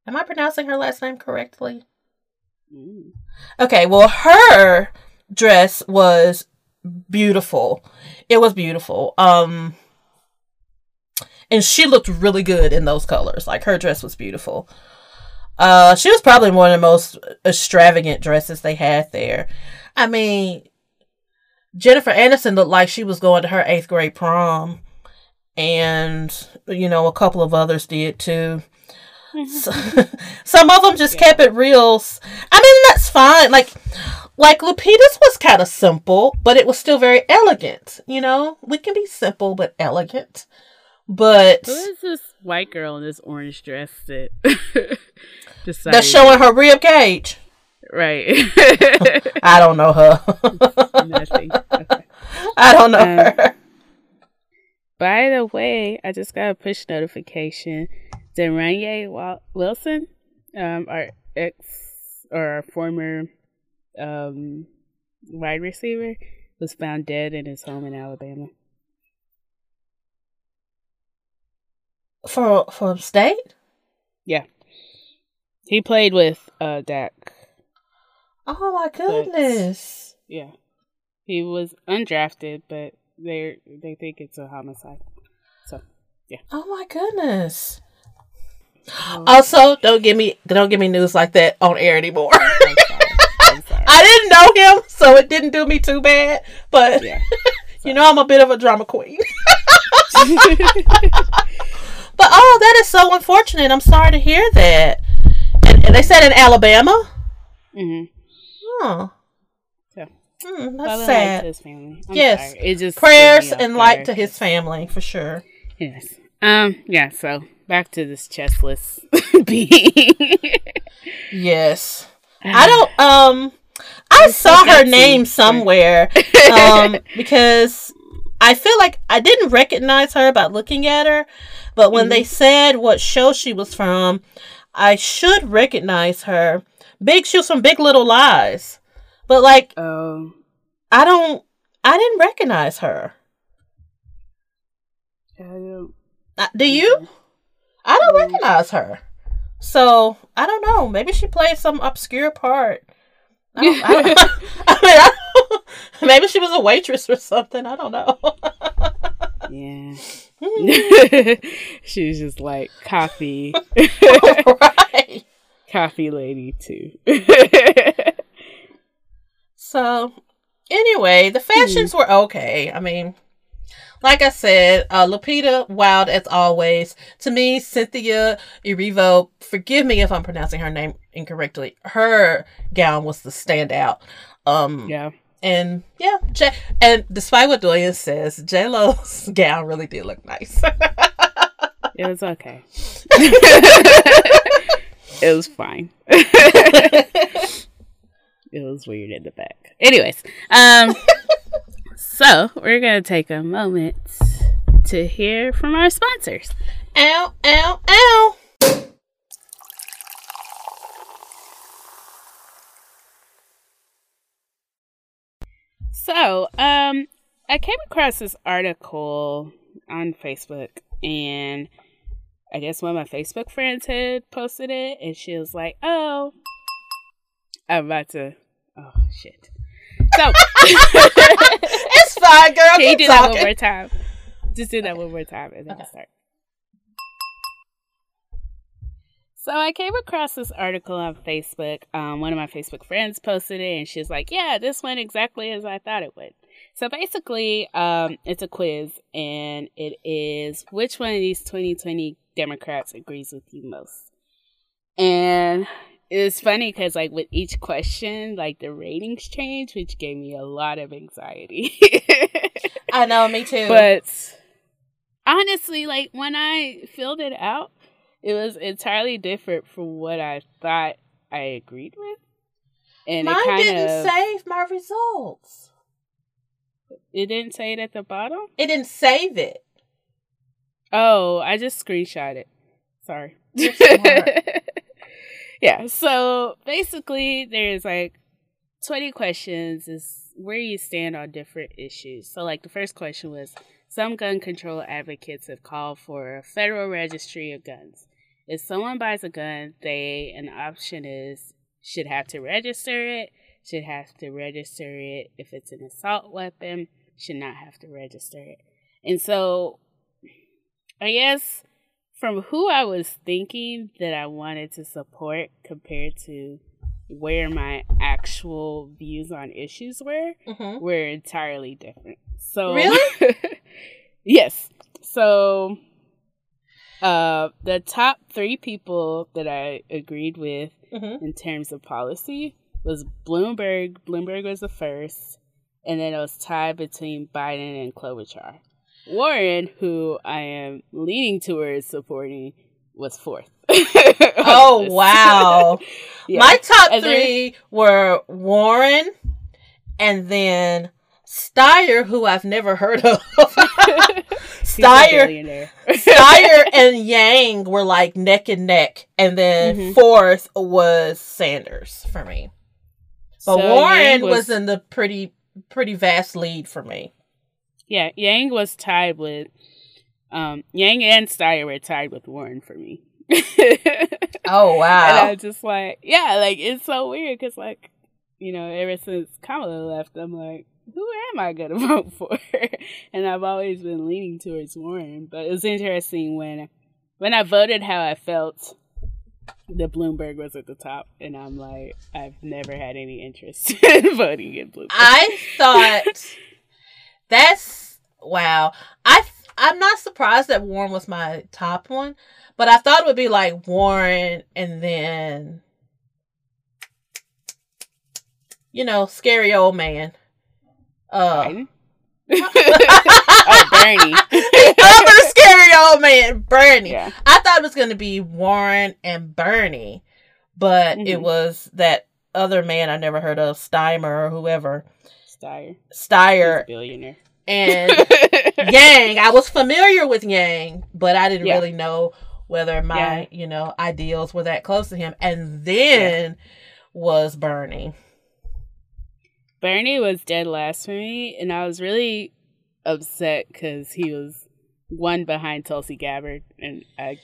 Am I pronouncing her last name correctly? Mm. Okay, well, her dress was beautiful. It was beautiful. Um, and she looked really good in those colors. Like her dress was beautiful. Uh, she was probably one of the most extravagant dresses they had there. I mean, Jennifer Aniston looked like she was going to her eighth grade prom, and you know a couple of others did too. Some of them just Yeah. kept it real. I mean, that's fine. Like, like Lupita's was kind of simple, but it was still very elegant. You know, we can be simple but elegant. But Who is this white girl in this orange dress that that's showing her rib cage. right. I don't know her. Okay. I don't know Um, her. By the way, I just got a push notification that Ranye Wilson, um, our ex or our former um, wide receiver, was found dead in his home in Alabama. For for state? Yeah, he played with uh, Dak. Oh my goodness. Yeah, he was undrafted, but they they think it's a homicide. So yeah. Oh my goodness. um, Also, don't give me don't give me news like that on air anymore. I didn't know him, so it didn't do me too bad. But Yeah. you know, I'm a bit of a drama queen. But oh, that is so unfortunate. I'm sorry to hear that. And, and they said in Alabama. Mm-hmm. Oh, Yeah. Father that's sad. to his family. I'm Yes. sorry. It just Prayers and light to his family for sure. Yes. Um. Yeah. So back to this chestless being. Yes. I don't um I so saw her name somewhere um because I feel like I didn't recognize her by looking at her, but when they said what show she was from, I should recognize her. Big she was from Big Little Lies. But like Oh. I don't I didn't recognize her. I don't. Uh, Do you? I don't recognize her. So I don't know. Maybe she played some obscure part. I, don't, I, don't, I mean, I don't, maybe she was a waitress or something. I don't know. Yeah. she was just like coffee, right. coffee lady too. So anyway, the fashions hmm. were okay. I mean, like I said, uh, Lupita wild as always. To me, Cynthia Erivo, forgive me if I'm pronouncing her name incorrectly. Her gown was the standout. Um, yeah. And yeah, J- and despite what Doyen says, J Lo's gown really did look nice. It was okay. it was fine. it was weird in the back. Anyways, um, so we're gonna take a moment to hear from our sponsors. ow, ow, ow. So, um, I came across this article on Facebook, and I guess one of my Facebook friends had posted it, and she was like, "Oh, I'm about to, oh shit." So, fine, girl. can you do that one more time? Just do that one more time, and then Okay. I'll start. So I came across this article on Facebook. Um, one of my Facebook friends posted it, and she's like, "Yeah, this went exactly as I thought it would." So basically, um, it's a quiz, and it is which one of these 2020 Democrats agrees with you most. And it's funny because, like, with each question, like the ratings change, which gave me a lot of anxiety. I know, me too. but honestly, like when I filled it out, it was entirely different from what I thought I agreed with. And mine it kind didn't of save my results. it didn't say it at the bottom. It didn't save it. Oh, I just screenshot it. Sorry. Yeah, so basically there's like 20 questions is where you stand on different issues. So like the first question was some gun control advocates have called for a federal registry of guns. If someone buys a gun, they an option is should have to register it, should have to register it if it's an assault weapon, should not have to register it. And so I guess from who I was thinking that I wanted to support compared to where my actual views on issues were, Mm-hmm. were entirely different. So Really? yes. So uh the top 3 people that I agreed with Mm-hmm. in terms of policy was Bloomberg. Bloomberg was the first, and then it was tied between Biden and Klobuchar. Warren, who I am leaning towards supporting, was fourth. oh wow! Yeah. My top And then- three were Warren, and then Steyer, who I've never heard of. Steyer. Steyer, and Yang were like neck and neck, and then Mhm. fourth was Sanders for me. But So Warren Yang was, in the pretty pretty vast lead for me. Yeah, Yang was tied with um Yang and Steyer were tied with Warren for me. Oh And wow! I'm just like, yeah, like it's so weird because like, you know, ever since Kamala left, I'm like, who am I gonna vote for? and I've always been leaning towards Warren, but it was interesting when when I voted how I felt. The Bloomberg was at the top, and I'm like, I've never had any interest in voting in Bloomberg. I thought that's wow. I I'm not surprised that Warren was my top one, but I thought it would be like Warren and then you know, scary old man. Uh oh, Bernie. the other scary old man, Bernie. Yeah. I thought it was going to be Warren and Bernie, but it Mhm. was that other man I never heard of, Steimer or whoever, Steyer. He's a Steyer billionaire. and Yang. I was familiar with Yang, but I didn't Yeah. really know whether my, Yeah. you know, ideals were that close to him. And then was Bernie. Bernie was dead last for me, and I was really upset because he was one behind Tulsi Gabbard, and I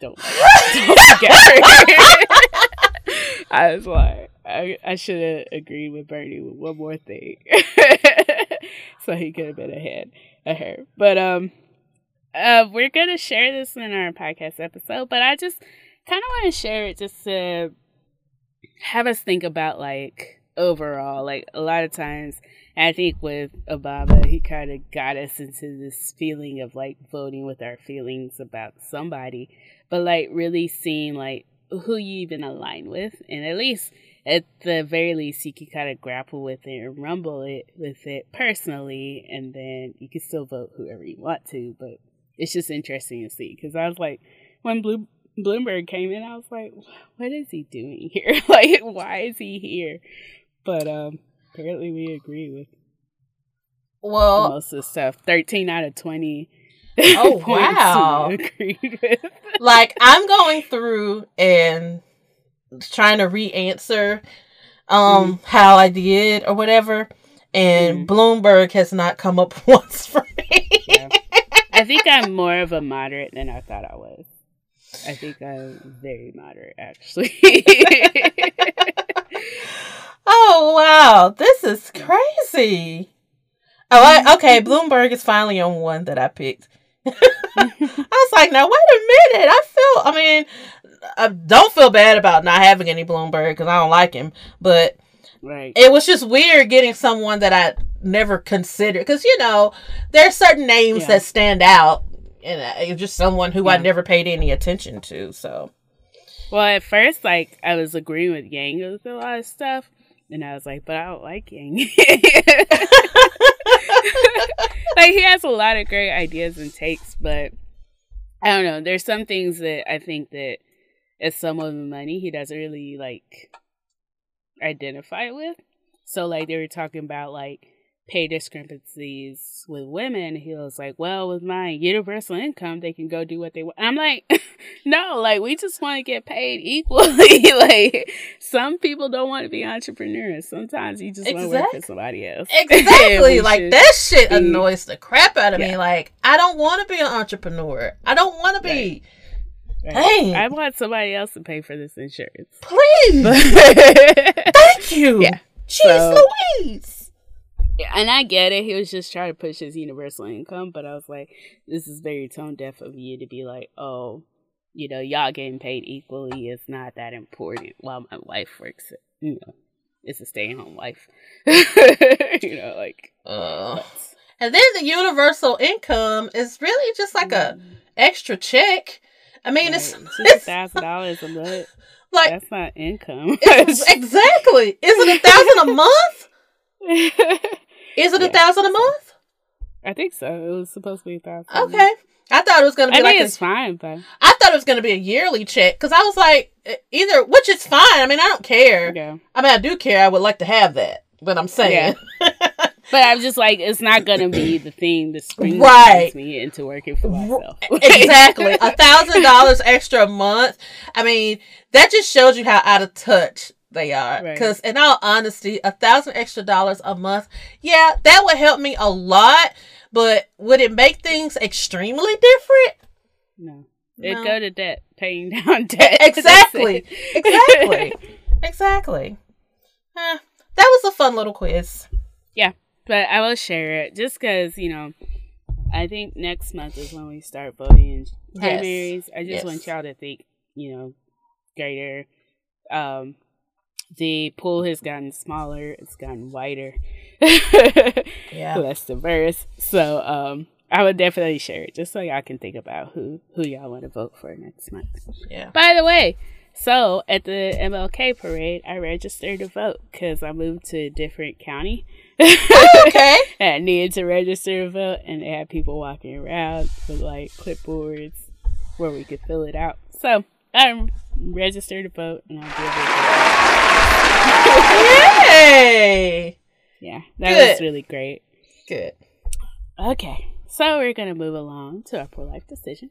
don't Gabbard. I was like, I, I should have agreed with Bernie with one more thing, so he could have been ahead of her. But um, uh, we're gonna share this in our podcast episode, but I just kind of want to share it just to have us think about like overall like a lot of times i think with obama he kind of got us into this feeling of like voting with our feelings about somebody but like really seeing like who you even align with and at least at the very least you can kind of grapple with it and rumble it with it personally and then you can still vote whoever you want to but it's just interesting to see because i was like when blue bloomberg came in i was like what is he doing here? Like why is he here? But um apparently we agree with Well, most of the stuff. 13 out of 20 Oh, wow. agreed with like I'm going through and trying to re-answer um Mm. how I did or whatever, and Mhm. Bloomberg has not come up once for me. Yeah. i think i'm more of a moderate than i thought i was i think i'm very moderate actually oh wow, this is crazy. Oh, I, okay. Bloomberg is finally on one that I picked. I was like, now wait a minute. I feel. I mean, I don't feel bad about not having any Bloomberg because I don't like him, but right it was just weird getting someone that I never considered because you know there are certain names Yeah. that stand out, and uh, just someone who I never paid any attention to. So well at first like i was agreeing with yang with a lot of stuff and i was like but i don't like yang like he has a lot of great ideas and takes, but I don't know. There's some things that I think that as someone with money, he doesn't really like identify with. So like they were talking about like pay discrepancies with women. He was like, well, with my universal income, they can go do what they want. I'm like, no, like we just want to get paid equally. like some people don't want to be entrepreneurs. Sometimes you just want to work for somebody else. exactly, like that shit annoys the crap out of me. Like I don't want to be an entrepreneur. I don't want to be. Right. Dang. I want somebody else to pay for this insurance. Please, thank you. Yeah. Jeez So- Louise. And I get it. He was just trying to push his universal income, but I was like, this is very tone deaf of you to be like, oh, you know, y'all getting paid equally is not that important while my wife works, you know, is a stay at home wife. you know, like, Uh, and then the universal income is really just like a Mm, extra check. I mean, right. it's, It's it's just a thousand dollars a month. like That's not income. it's, exactly. Is it a thousand a month? Is it a Yeah. thousand a month? I think so. It was supposed to be a thousand. Okay. I thought it was gonna be I like mean, a, it's fine, but I thought it was gonna be a yearly check because I was like either which is fine. I mean I don't care. yeah. I mean I do care. I would like to have that, but I'm saying But I'm just like, it's not gonna be the thing that springs Right. me into working for myself. exactly a thousand dollars extra a month. I mean that just shows you how out of touch they are. Right. Because in all honesty, a thousand extra dollars a month, yeah, that would help me a lot. But would it make things extremely different? no, it No. go to debt, paying down debt. Exactly. Exactly. exactly. Eh, that was a fun little quiz. Yeah, but I will share it just because you know. I think next month is when we start voting in primaries. I just Yes. want y'all to think, you know, greater. Um, the pool has gotten smaller. It's gotten wider. Yeah. less diverse. So um I would definitely share it just so y'all can think about who who y'all want to vote for next month. Yeah. By the way, so at the MLK parade, I registered to vote because I moved to a different county. Okay. and I needed to register to vote, and they had people walking around with like clipboards where we could fill it out. So I'm registered to vote, and I'll be able to. Yay. Yeah, that Good. was really great. Good. Okay, so we're gonna move along to our pro life decision.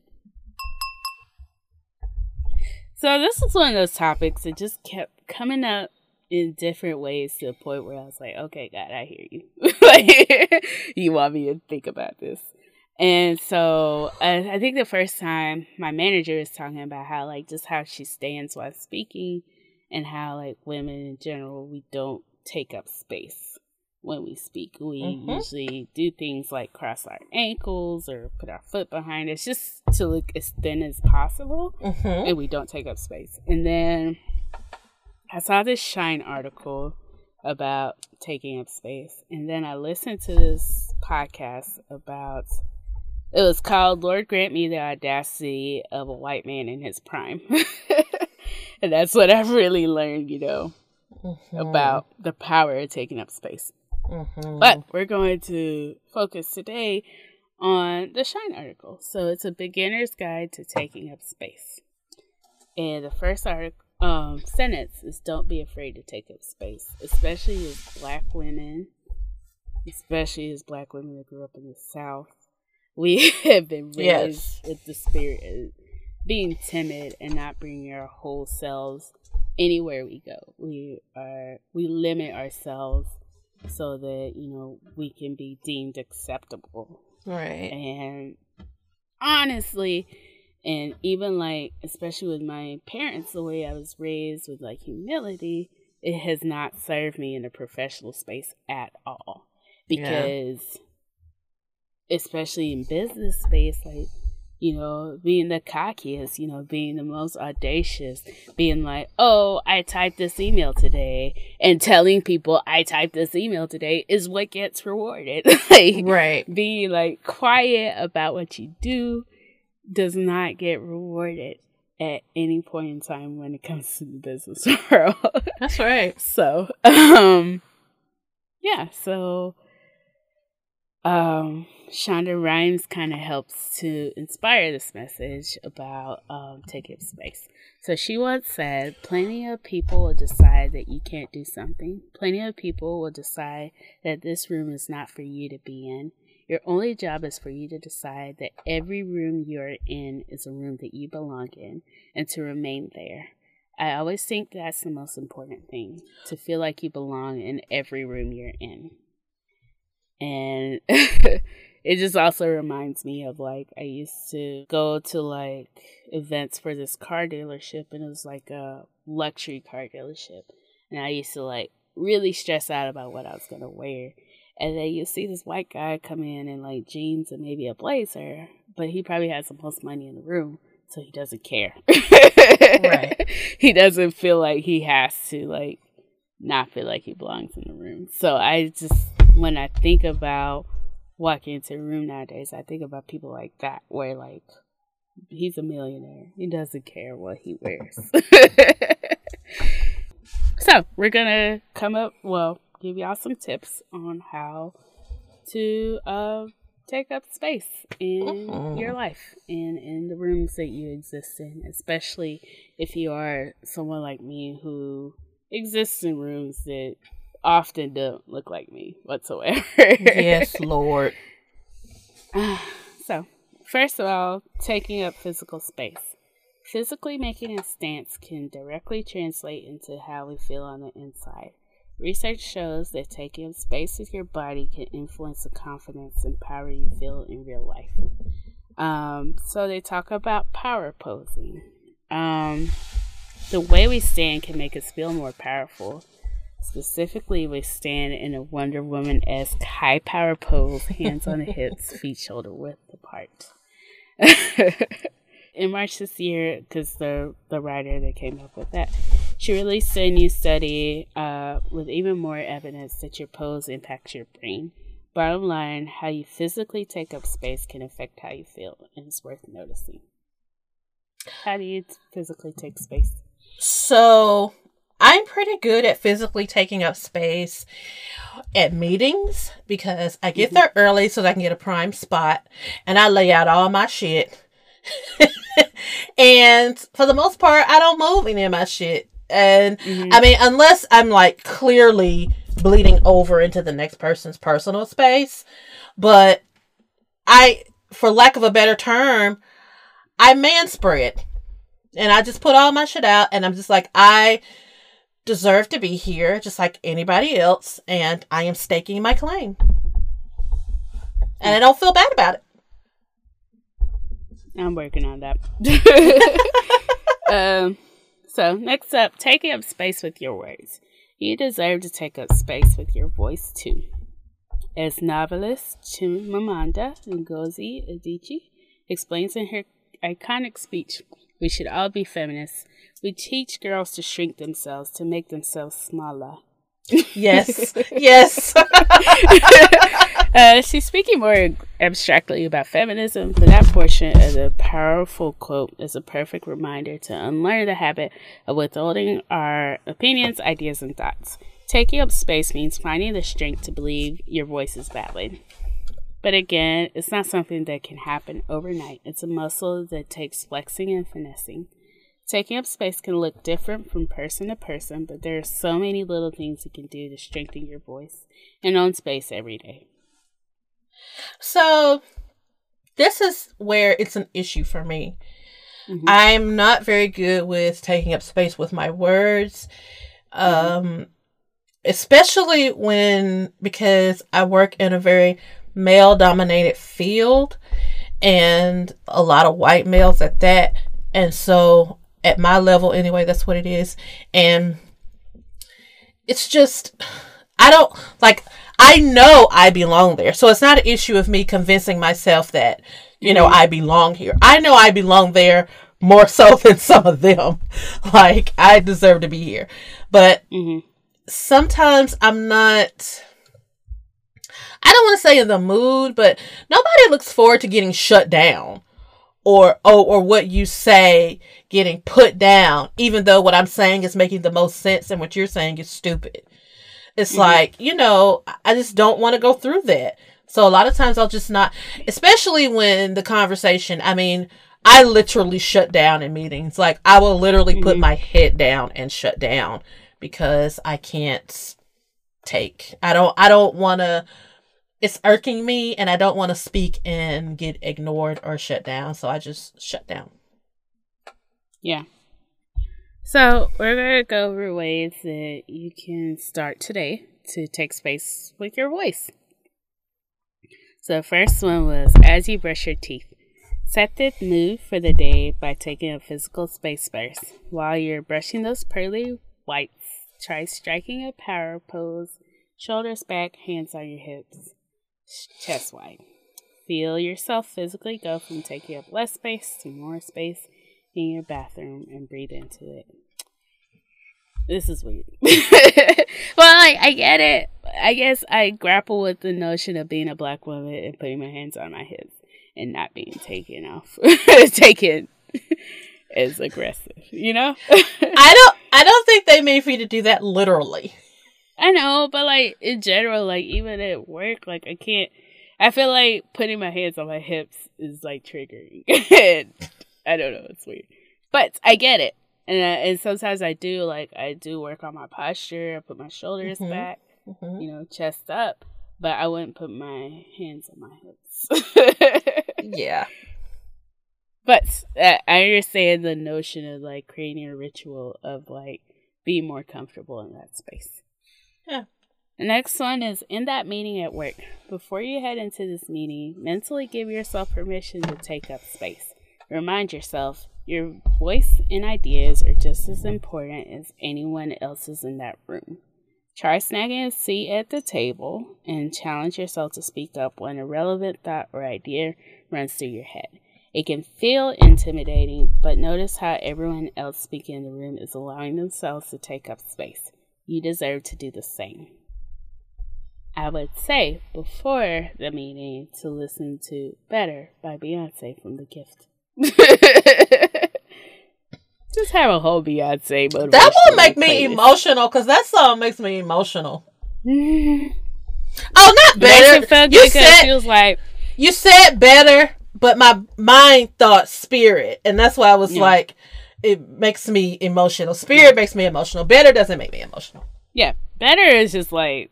So this is one of those topics that just kept coming up in different ways to the point where I was like, "Okay, God, I hear you. like, you want me to think about this." And so I, I think the first time my manager was talking about how like just how she stands while speaking, and how like women in general we don't take up space when we speak. We Mhm. usually do things like cross our ankles or put our foot behind us just to look as thin as possible Mm-hmm. and we don't take up space. And then I saw this Shine article about taking up space. And then I listened to this podcast about it was called Lord Grant Me the Audacity of a White Man in His Prime. and that's what I've really learned, you know, about the power of taking up space. Mm-hmm. But we're going to focus today on the Shine article. So it's a beginner's guide to taking up space. And the first article um, sentence is don't be afraid to take up space, especially as black women, especially as black women that grew up in the South. We have been raised Yes. with the spirit of being timid and not bringing our whole selves anywhere we go. We are we limit ourselves so that you know we can be deemed acceptable right. and honestly and even like especially with my parents the way i was raised with like humility it has not served me in a professional space at all Yeah. Especially in business space like you know being the cockiest you know being the most audacious being like oh i typed this email today and telling people i typed this email today is what gets rewarded like Right. being like quiet about what you do does not get rewarded at any point in time when it comes to the business world. That's right. so, um, yeah, so, um, Shonda Rhimes kind of helps to inspire this message about um, taking space. So she once said, Plenty of people will decide that you can't do something. Plenty of people will decide that this room is not for you to be in. Your only job is for you to decide that every room you're in is a room that you belong in and to remain there. I always think that's the most important thing to feel like you belong in every room you're in. And it just also reminds me of like I used to go to like events for this car dealership and it was like a luxury car dealership. And I used to like really stress out about what I was gonna wear. And then you see this white guy come in in like jeans and maybe a blazer, but he probably has the most money in the room, so he doesn't care. Right. He doesn't feel like he has to like not feel like he belongs in the room. So I just when I think about walking into a room nowadays, I think about people like that where like he's a millionaire. He doesn't care what he wears. so we're gonna come up well, give y'all some tips on how to uh take up space in mm-hmm. your life and in the rooms that you exist in, especially if you are someone like me who exists in rooms that often don't look like me whatsoever. yes, Lord. so, first of all, taking up physical space. Physically making a stance can directly translate into how we feel on the inside. Research shows that taking up space with your body can influence the confidence and power you feel in real life. Um, so they talk about power posing. Um, the way we stand can make us feel more powerful. Specifically, we stand in a Wonder Woman esque high power pose, hands on the hips, feet shoulder width apart. in March this year, because the the writer that came up with that, she released a new study uh, with even more evidence that your pose impacts your brain. Bottom line, how you physically take up space can affect how you feel, and it's worth noticing. How do you physically take space? So, I'm pretty good at physically taking up space at meetings because I get mm-hmm. there early so that I can get a prime spot and I lay out all my shit. and for the most part, I don't move any of my shit. And mm-hmm. I mean, unless I'm like clearly bleeding over into the next person's personal space, but I, for lack of a better term, I man spread and I just put all my shit out and I'm just like, I deserve to be here just like anybody else and I am staking my claim. And I don't feel bad about it. I'm working on that. um, so, next up, taking up space with your words. You deserve to take up space with your voice too. As novelist Chimamanda Ngozi Adichie explains in her iconic speech, we should all be feminists. We teach girls to shrink themselves, to make themselves smaller. Yes, yes. uh, she's speaking more abstractly about feminism, but that portion of the powerful quote is a perfect reminder to unlearn the habit of withholding our opinions, ideas, and thoughts. Taking up space means finding the strength to believe your voice is valid. But again, it's not something that can happen overnight. It's a muscle that takes flexing and finessing. Taking up space can look different from person to person, but there are so many little things you can do to strengthen your voice and own space every day. So, this is where it's an issue for me. Mm-hmm. I'm not very good with taking up space with my words. Mm-hmm. Um, especially when because I work in a very male dominated field and a lot of white males at that. And so at my level anyway, that's what it is. And it's just I don't like I know I belong there. So it's not an issue of me convincing myself that, you know, mm-hmm. I belong here. I know I belong there more so than some of them. Like I deserve to be here. But mm-hmm. sometimes I'm not I don't want to say in the mood, but nobody looks forward to getting shut down or oh, or what you say getting put down, even though what I'm saying is making the most sense and what you're saying is stupid. It's mm-hmm. like, you know, I just don't want to go through that. So a lot of times I'll just not, especially when the conversation, I mean, I literally shut down in meetings. Like I will literally mm-hmm. put my head down and shut down because I can't take, I don't, I don't want to it's irking me and I don't want to speak and get ignored or shut down. So I just shut down. Yeah. So we're going to go over ways that you can start today to take space with your voice. So first one was as you brush your teeth. Set the mood for the day by taking a physical space first. While you're brushing those pearly whites, try striking a power pose, shoulders back, hands on your hips chest wide. Feel yourself physically go from taking up less space to more space in your bathroom and breathe into it. This is weird. well, like, I get it. I guess I grapple with the notion of being a black woman and putting my hands on my hips and not being taken off, taken as aggressive. You know? I don't. I don't think they mean for you to do that literally. I know, but like in general, like even at work, like I can't. I feel like putting my hands on my hips is like triggering. and I don't know, it's weird. But I get it. And uh, and sometimes I do like I do work on my posture, I put my shoulders Mhm. back, Mhm. you know, chest up, but I wouldn't put my hands on my hips. Yeah. but uh, I understand the notion of like creating a ritual of like being more comfortable in that space. The next one is in that meeting at work. Before you head into this meeting, mentally give yourself permission to take up space. Remind yourself your voice and ideas are just as important as anyone else's in that room. Try snagging a seat at the table and challenge yourself to speak up when a relevant thought or idea runs through your head. It can feel intimidating, but notice how everyone else speaking in the room is allowing themselves to take up space. You deserve to do the same. I would say before the meeting to listen to Better by Beyonce from The Gift. Just have a whole Beyonce motivational That will make me playlist. emotional because that song makes me emotional. Mm-hmm. Oh, not better. feel you said she was like, you said better, but my mind thought spirit, and that's why I was Yeah. like, it makes me emotional. Spirit makes me emotional. Better doesn't make me emotional. yeah, Better is just like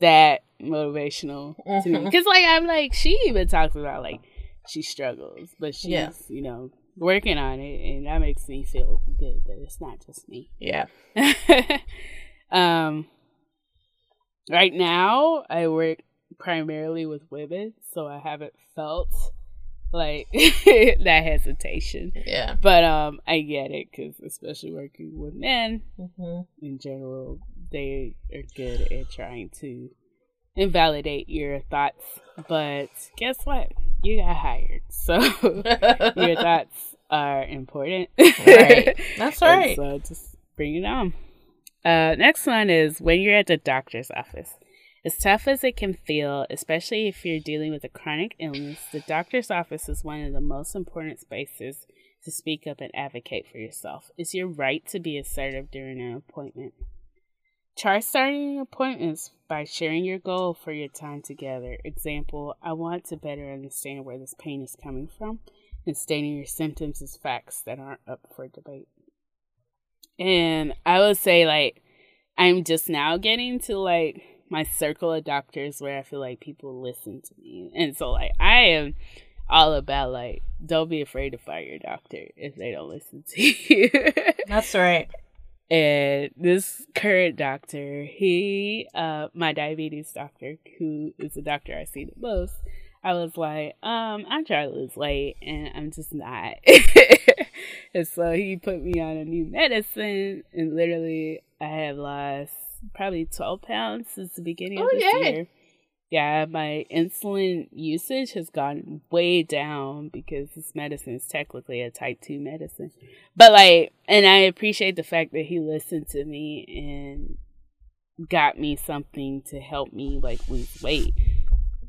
that motivational to me. Because, like, I'm like, she even talks about, like, she struggles, but she's, Yeah. you know, working on it, and that makes me feel good that it's not just me. Yeah. um, right now, I work primarily with women, so I haven't felt like that hesitation. Yeah. But um, I get it because especially working with men hmm in general, they are good at trying to invalidate your thoughts. But guess what? You got hired, so your thoughts are important. Right. That's right. So just bring it on. Uh, next one is when you're at the doctor's office. As tough as it can feel, especially if you're dealing with a chronic illness, the doctor's office is one of the most important spaces to speak up and advocate for yourself. It's your right to be assertive during an appointment. Try starting appointments by sharing your goal for your time together. Example, I want to better understand where this pain is coming from and stating your symptoms as facts that aren't up for debate. And I would say, like, I'm just now getting to like my circle of doctors where I feel like people listen to me. And so, like, I am all about, like, don't be afraid to fire your doctor if they don't listen to you. That's right. and this current doctor, he, uh, my diabetes doctor, who is the doctor I see the most, I was like, um, I'm trying to lose weight and I'm just not. and so he put me on a new medicine and literally I have lost probably 12 pounds since the beginning of Oh, this yay. year. Yeah, my insulin usage has gone way down because this medicine is technically a type 2 medicine. But like, and I appreciate the fact that he listened to me and got me something to help me like lose weight.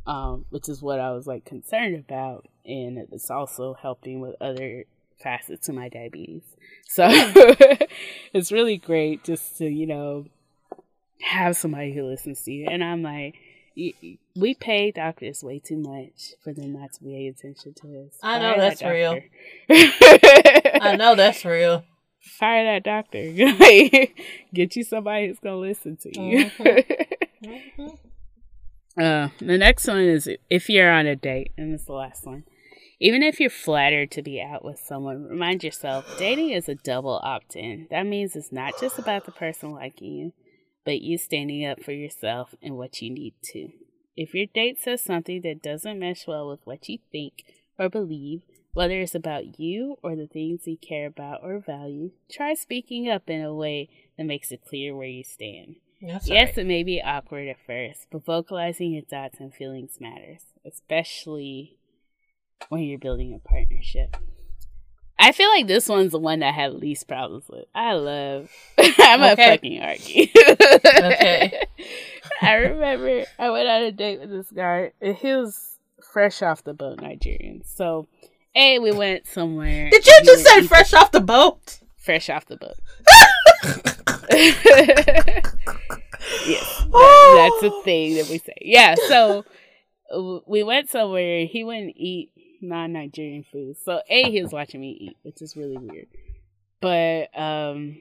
Um, which is what I was like concerned about, and it's also helping with other facets of my diabetes. So it's really great just to you know have somebody who listens to you. And I'm like, we pay doctors way too much for them not to pay attention to us. I know that's real. I know that's real. Fire that doctor. Get you somebody who's gonna listen to you. Mhm. Uh, the next one is if you're on a date, and it's the last one. Even if you're flattered to be out with someone, remind yourself dating is a double opt in. That means it's not just about the person liking you, but you standing up for yourself and what you need to. If your date says something that doesn't mesh well with what you think or believe, whether it's about you or the things you care about or value, try speaking up in a way that makes it clear where you stand. That's Yes, right. it may be awkward at first, but vocalizing your thoughts and feelings matters, especially when you're building a partnership. I feel like this one's the one that I have least problems with. I love. I'm a fucking argue. Okay. I remember I went on a date with this guy, and he was fresh off the boat Nigerian. So, a we went somewhere. Did you just say fresh off the boat? fresh off the boat? yes, that- oh. that's a thing that we say. Yeah, so we went somewhere. He wouldn't eat non Nigerian food. So a he was watching me eat, which is really weird. But um,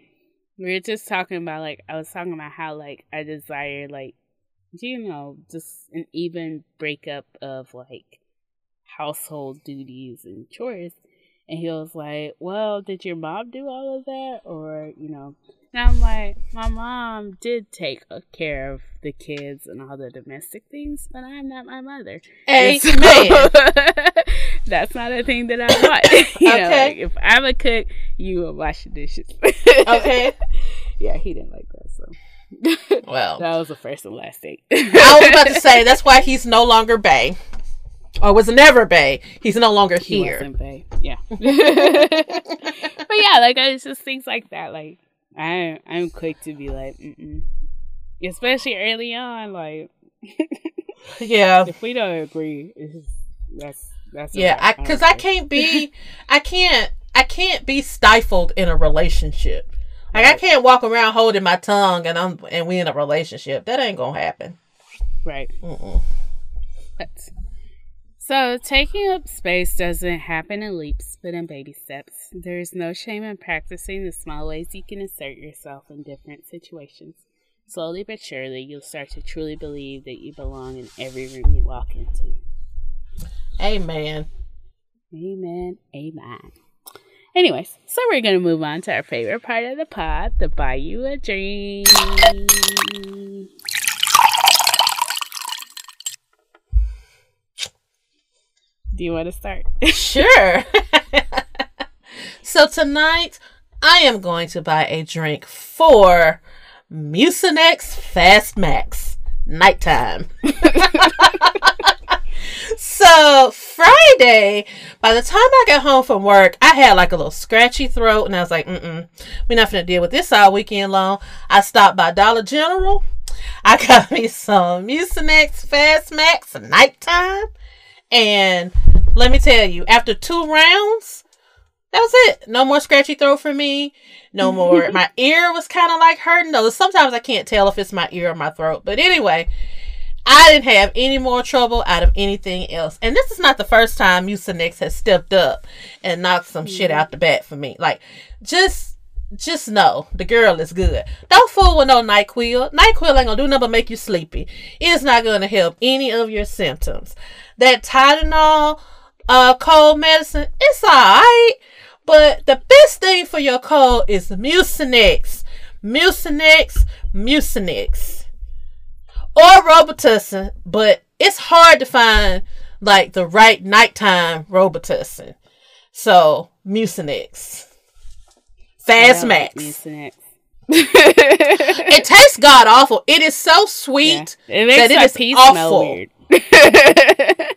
we were just talking about like I was talking about how like I desire like do you know just an even breakup of like household duties and chores. And he was like, Well, did your mom do all of that? Or, you know, and I'm like, My mom did take care of the kids and all the domestic things, but I'm not my mother. Amen. So, that's not a thing that I want. you okay. know, like, if I'm a cook, you will wash the dishes. okay. Yeah, he didn't like that, so. Well, that was the first and last date. I was about to say that's why he's no longer Bay or was never Bay. He's no longer here. He Bay. Yeah. but yeah, like it's just things like that. Like I, I'm quick to be like, Mm-mm. especially early on. Like, yeah, if we don't agree, it's that's that's yeah. Because I, I can't be, I can't, I can't be stifled in a relationship. Like right. I can't walk around holding my tongue and I'm and we in a relationship. That ain't gonna happen. Right. That's so, taking up space doesn't happen in leaps, but in baby steps. There is no shame in practicing the small ways you can assert yourself in different situations. Slowly but surely, you'll start to truly believe that you belong in every room you walk into. Amen. Amen. Amen. Anyways, so we're going to move on to our favorite part of the pod the Buy You a Dream. Do you want to start? sure. so tonight, I am going to buy a drink for Mucinex Fast Max nighttime. so Friday, by the time I got home from work, I had like a little scratchy throat, and I was like, "Mm, mm, we're not gonna deal with this all weekend long." I stopped by Dollar General. I got me some Mucinex Fast Max nighttime, and let me tell you, after two rounds, that was it. No more scratchy throat for me. No more. my ear was kind of like hurting. Though sometimes I can't tell if it's my ear or my throat. But anyway, I didn't have any more trouble out of anything else. And this is not the first time Mucinex has stepped up and knocked some mm-hmm. shit out the bat for me. Like, just just know the girl is good. Don't fool with no NyQuil. NyQuil ain't gonna do nothing but make you sleepy. It's not gonna help any of your symptoms. That Tylenol, uh, cold medicine, it's alright. But the best thing for your cold is Mucinex. Mucinex, Mucinex. Or Robitussin, but it's hard to find like the right nighttime Robitussin. So, Mucinex. Fast Max. Mucinex. it tastes god awful. It is so sweet yeah. it makes that it is pee awful. weird.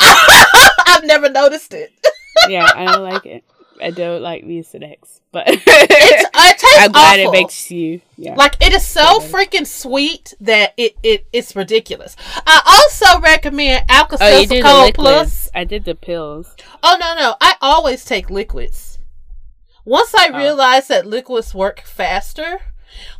I've never noticed it. yeah, I don't like it. I don't like Mucinex, but it's, it tastes I'm glad awful. it makes you. Yeah. Like it is so freaking sweet that it, it it's ridiculous. I also recommend Alka Seltzer oh, Cold Plus. I did the pills. Oh no no! I always take liquids. Once I oh. realized that liquids work faster,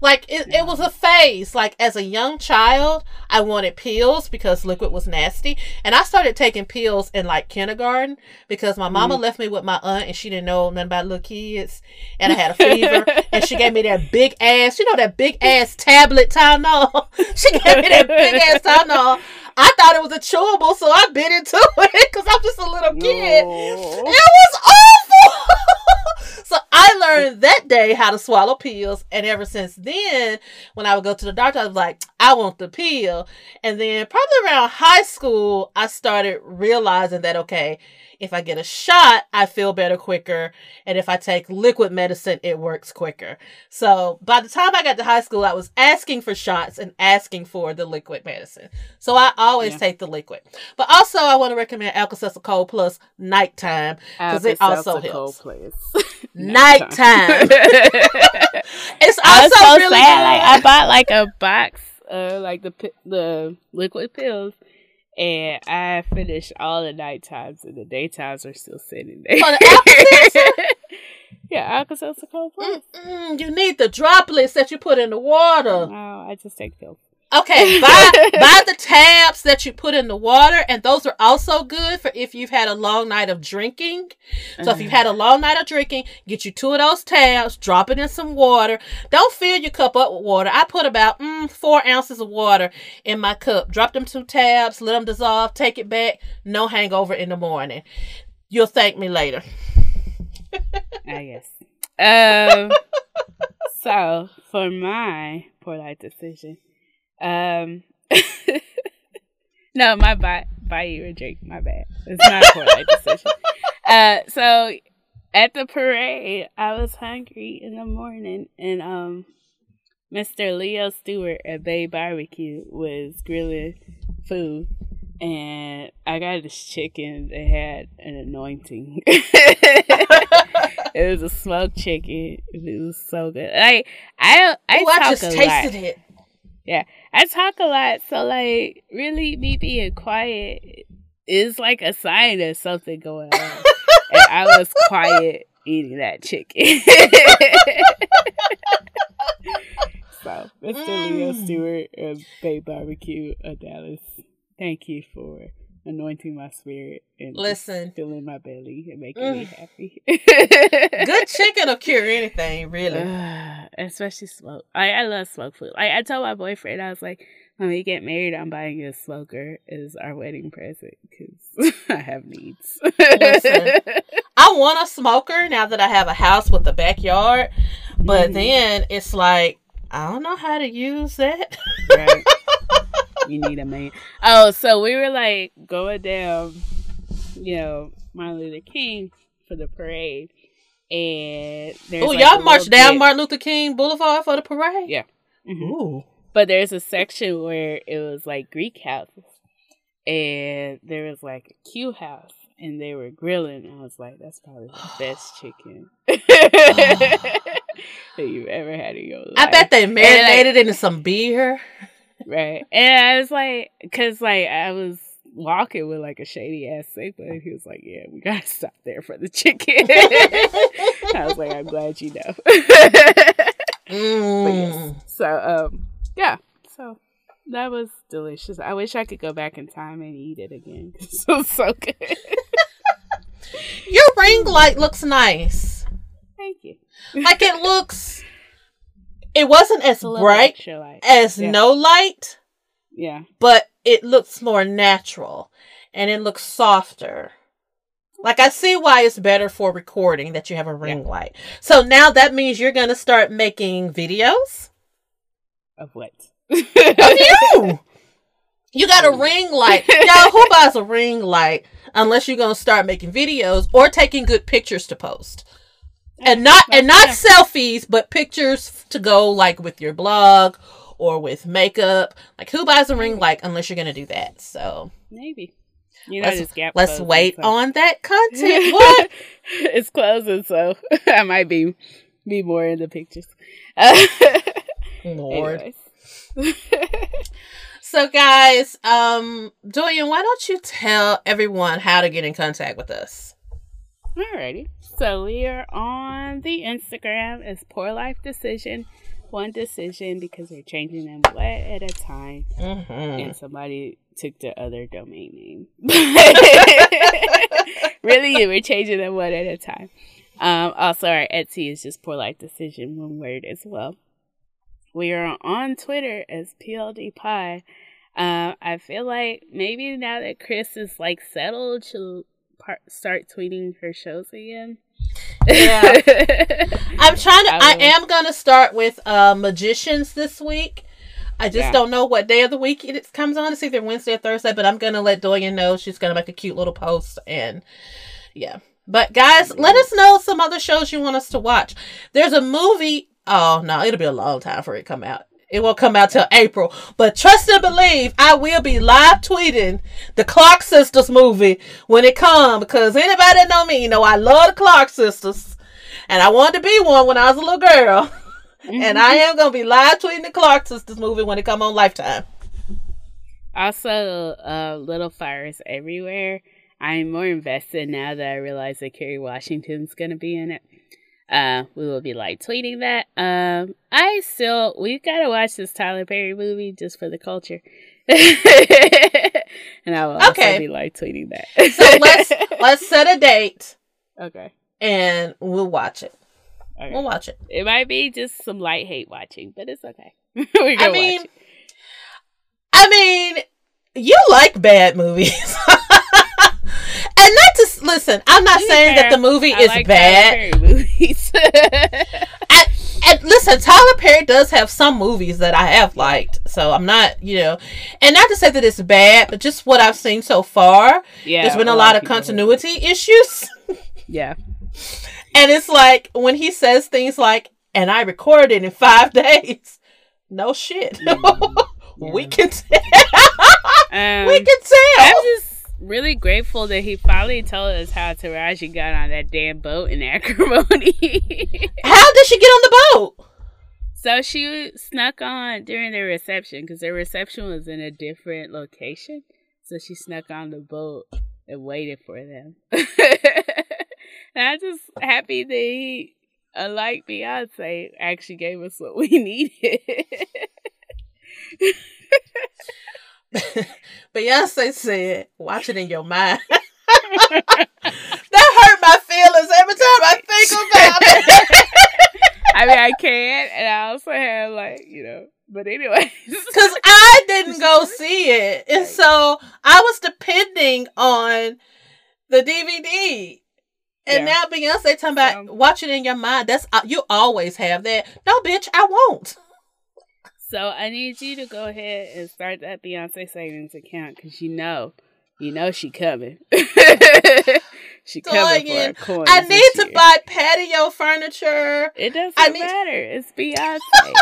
like it, it was a phase. Like as a young child, I wanted pills because liquid was nasty, and I started taking pills in like kindergarten because my mama mm-hmm. left me with my aunt and she didn't know nothing about little kids, and I had a fever, and she gave me that big ass, you know, that big ass tablet Tylenol. she gave me that big ass Tylenol. I thought it was a chewable, so I bit into it because I'm just a little kid. No. It was awful. so I learned that day how to swallow pills, and ever since then, when I would go to the doctor, I was like, I want the pill. And then probably around high school, I started realizing that okay, if I get a shot, I feel better quicker. And if I take liquid medicine, it works quicker. So by the time I got to high school, I was asking for shots and asking for the liquid medicine. So I always yeah. take the liquid. But also, I want to recommend Alka-Seltzer Cold Plus nighttime because it also helps. nighttime. it's also so really sad. Good. Like I bought like a box, uh, like the the liquid pills and I finished all the night times, and the daytimes are still sitting there. Oh, the yeah, Alka-Seltzer Cold. You need the droplets that you put in the water. No, I just take pills. Okay, buy buy the tabs that you put in the water, and those are also good for if you've had a long night of drinking. So if you've had a long night of drinking, get you two of those tabs, drop it in some water. Don't fill your cup up with water. I put about mm, four ounces of water in my cup. Drop them two tabs, let them dissolve, take it back. No hangover in the morning. You'll thank me later. I guess. Um. so for my poor life decision, um, no, my buy buy you a drink. My bad. It's not a poor life decision. Uh, so at the parade, I was hungry in the morning, and um, Mr. Leo Stewart at Bay Barbecue was grilling food, and I got this chicken that had an anointing. it was a smoked chicken. It was so good. Like I, I, Ooh, I just a tasted lot. it. Yeah, I talk a lot, so like really, me being quiet is like a sign of something going on. and I was quiet eating that chicken. so, Mr. Leo Mm. Stewart of Bay Barbecue of Dallas, thank you for anointing my spirit and Listen. filling my belly and making me Mm. happy. Good chicken will cure anything, really. Especially smoke. I I love smoke food. Like I told my boyfriend, I was like, when we get married, I'm buying you a smoker as our wedding present because I have needs. Listen. I want a smoker now that I have a house with a backyard, but Mhm. then it's like I don't know how to use that. right. You need a man. Oh, so we were like going down, you know, Martin Luther King for the parade, and there's Oh, like, y'all marched down bit- Martin Luther King Boulevard for the parade. Yeah. Mhm. Ooh. But there's a section where it was like Greek houses, and there was like a Q house, and they were grilling. I was like, that's probably the best chicken that you've ever had in your life. I bet they like- marinated it in some beer. right. And I was like, because like I was walking with like a shady ass sailor, and he was like, yeah, we gotta stop there for the chicken. I was like, I'm glad you know. But yes. Mm. So um yeah. So that was delicious. I wish I could go back in time and eat it again it was so good. Your ring light looks nice. Like it looks. It wasn't as bright as Yeah. no light, Yeah. but it looks more natural and it looks softer. Like I see why it's better for recording that you have a ring light. So now that means you're gonna start making videos Of what? of you. You got a ring light. Y'all, who buys a ring light unless you're gonna start making videos or taking good pictures to post? And not and not Yeah. selfies, but pictures to go like with your blog or with makeup. Like who buys a ring like unless you're gonna do that? So Maybe. You know, let's, let's wait so- on that content. What? it's closing, so I might be be more in the pictures. Lord. So guys, um, Dorian, why don't you tell everyone how to get in contact with us? Alrighty. So we are on the Instagram as Poor Life Decision. One decision because we're changing them one at a time. Mm-hmm. And somebody took the other domain name. really, we're changing them one at a time. Um, also, our Etsy is just Poor Life Decision, one word as well. We are on Twitter as PLD Pie. Uh, I feel like maybe now that Chris is like settled, she'll par- start tweeting her shows again. Yeah. I'm trying to. I, I am gonna start with uh, magicians this week. I just Yeah. don't know what day of the week it comes on. It's either Wednesday or Thursday, but I'm gonna let Dorian know. She's gonna make a cute little post, and yeah. But guys, let us know some other shows you want us to watch. There's a movie. Oh no, it'll be a long time for it to come out. It won't come out till April. But trust and believe, I will be live tweeting the Clark Sisters movie when it comes because anybody that know me you know I love the Clark Sisters. And I wanted to be one when I was a little girl. and I am gonna be live tweeting the Clark Sisters movie when it come on Lifetime. Also, uh, Little Fires Everywhere. I'm more invested now that I realize that Kerry Washington's going to be in it. Uh, we will be like tweeting that. Um, I still we've gotta watch this Tyler Perry movie just for the culture. and I will also be like tweeting that. So let's let's set a date okay. and we'll watch it. okay. We'll watch it. It might be just some light hate watching, but it's okay. We're gonna I mean, watch it. I mean, you like bad movies. And not to listen, I'm not saying that the movie I is like bad. Tyler Perry movies. And, and listen, Tyler Perry does have some movies that I have liked. So I'm not, you know, and not to say that it's bad, but just what I've seen so far, yeah, there's been a lot of people have- continuity issues. Yeah. And it's like when he says things like, and I recorded it in five days. No shit. we Yeah. can tell. Um, we can tell. Really grateful that he finally told us how Taraji got on that damn boat in Acrimony. How did she get on the boat? so she snuck on during the reception because the reception was in a different location. So she snuck on the boat and waited for them. and I'm just happy that he, unlike Beyonce, actually gave us what we needed. Beyonce said, watch it in your mind. that hurt my feelings every time I think about it. I mean, I can't, and I also have like you know. But anyways, Because I didn't go see it. And so I was depending on the DVD. And Yeah. now Beyonce talking about So- watch it in your mind. That's uh, you always have that. No, bitch, I won't. So I need you to go ahead and start that Beyonce savings account because you know, you know she coming. she coming for Dogging. coins. I need to year. buy patio furniture. It doesn't I need- matter. It's Beyonce.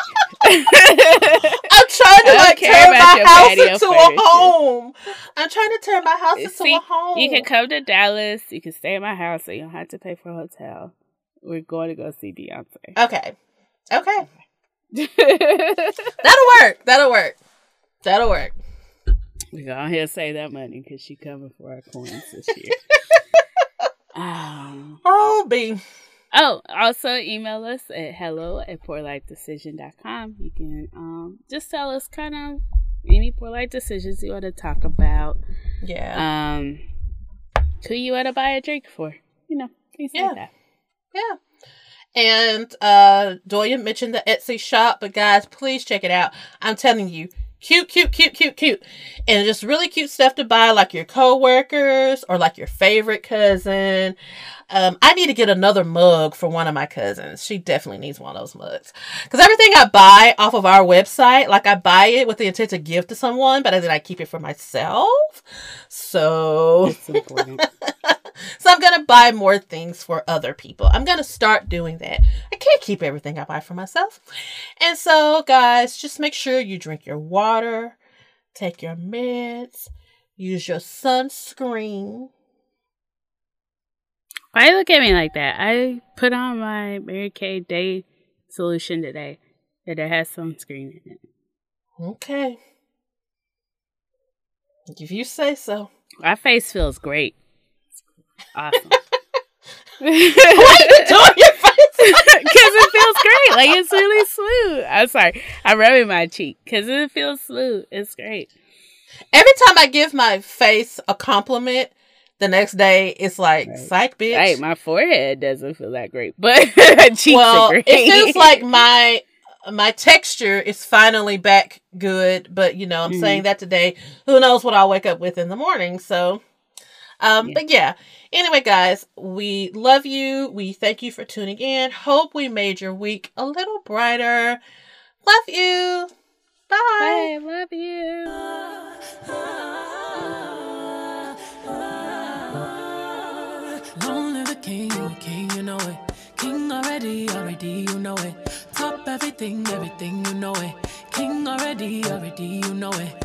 I'm trying to like turn my house into a home. I'm trying to turn my house into See, a home. you can come to Dallas. You can stay at my house, so you don't have to pay for a hotel. We're going to go see Beyonce. Okay. Okay. That'll work. That'll work. That'll work. We go ahead and save that money because she coming for our coins this year. um, Oh, B. oh, also email us at hello at poorlifedecision.com. You can um, just tell us kind of any poor life decisions you want to talk about. Yeah. Um, who you want to buy a drink for. You know, things Yeah. like that. Yeah. And uh Doya mentioned the Etsy shop, but guys, please check it out. I'm telling you, cute, cute, cute, cute, cute. And just really cute stuff to buy, like your coworkers or like your favorite cousin. Um, I need to get another mug for one of my cousins. She definitely needs one of those mugs. Because everything I buy off of our website, like I buy it with the intent to give to someone, but then I keep it for myself. So It's important. so I'm gonna buy more things for other people. I'm gonna start doing that. I can't keep everything I buy for myself. And so, guys, just make sure you drink your water, take your meds, use your sunscreen. Why you look at me like that? I put on my Mary Kay Day solution today that it has sunscreen in it. Okay. If you say so. My face feels great. Awesome. Why you doing your face? Because it feels great. Like it's really smooth. I'm sorry. I'm rubbing my cheek because it feels smooth. It's great. Every time I give my face a compliment, the next day it's like, Right. psych, bitch. Right, my forehead doesn't feel that great, but cheeks well, are great. it feels like my my texture is finally back good, but you know, I'm Mhm. saying that today. Who knows what I'll wake up with in the morning? So, um, Yeah. but yeah. Anyway, guys, we love you. We thank you for tuning in. Hope we made your week a little brighter. Love you. Bye. I love you. Long live the king, king, you know it. King already, already, you know it. Top everything, everything, you know it. King already, already, you know it.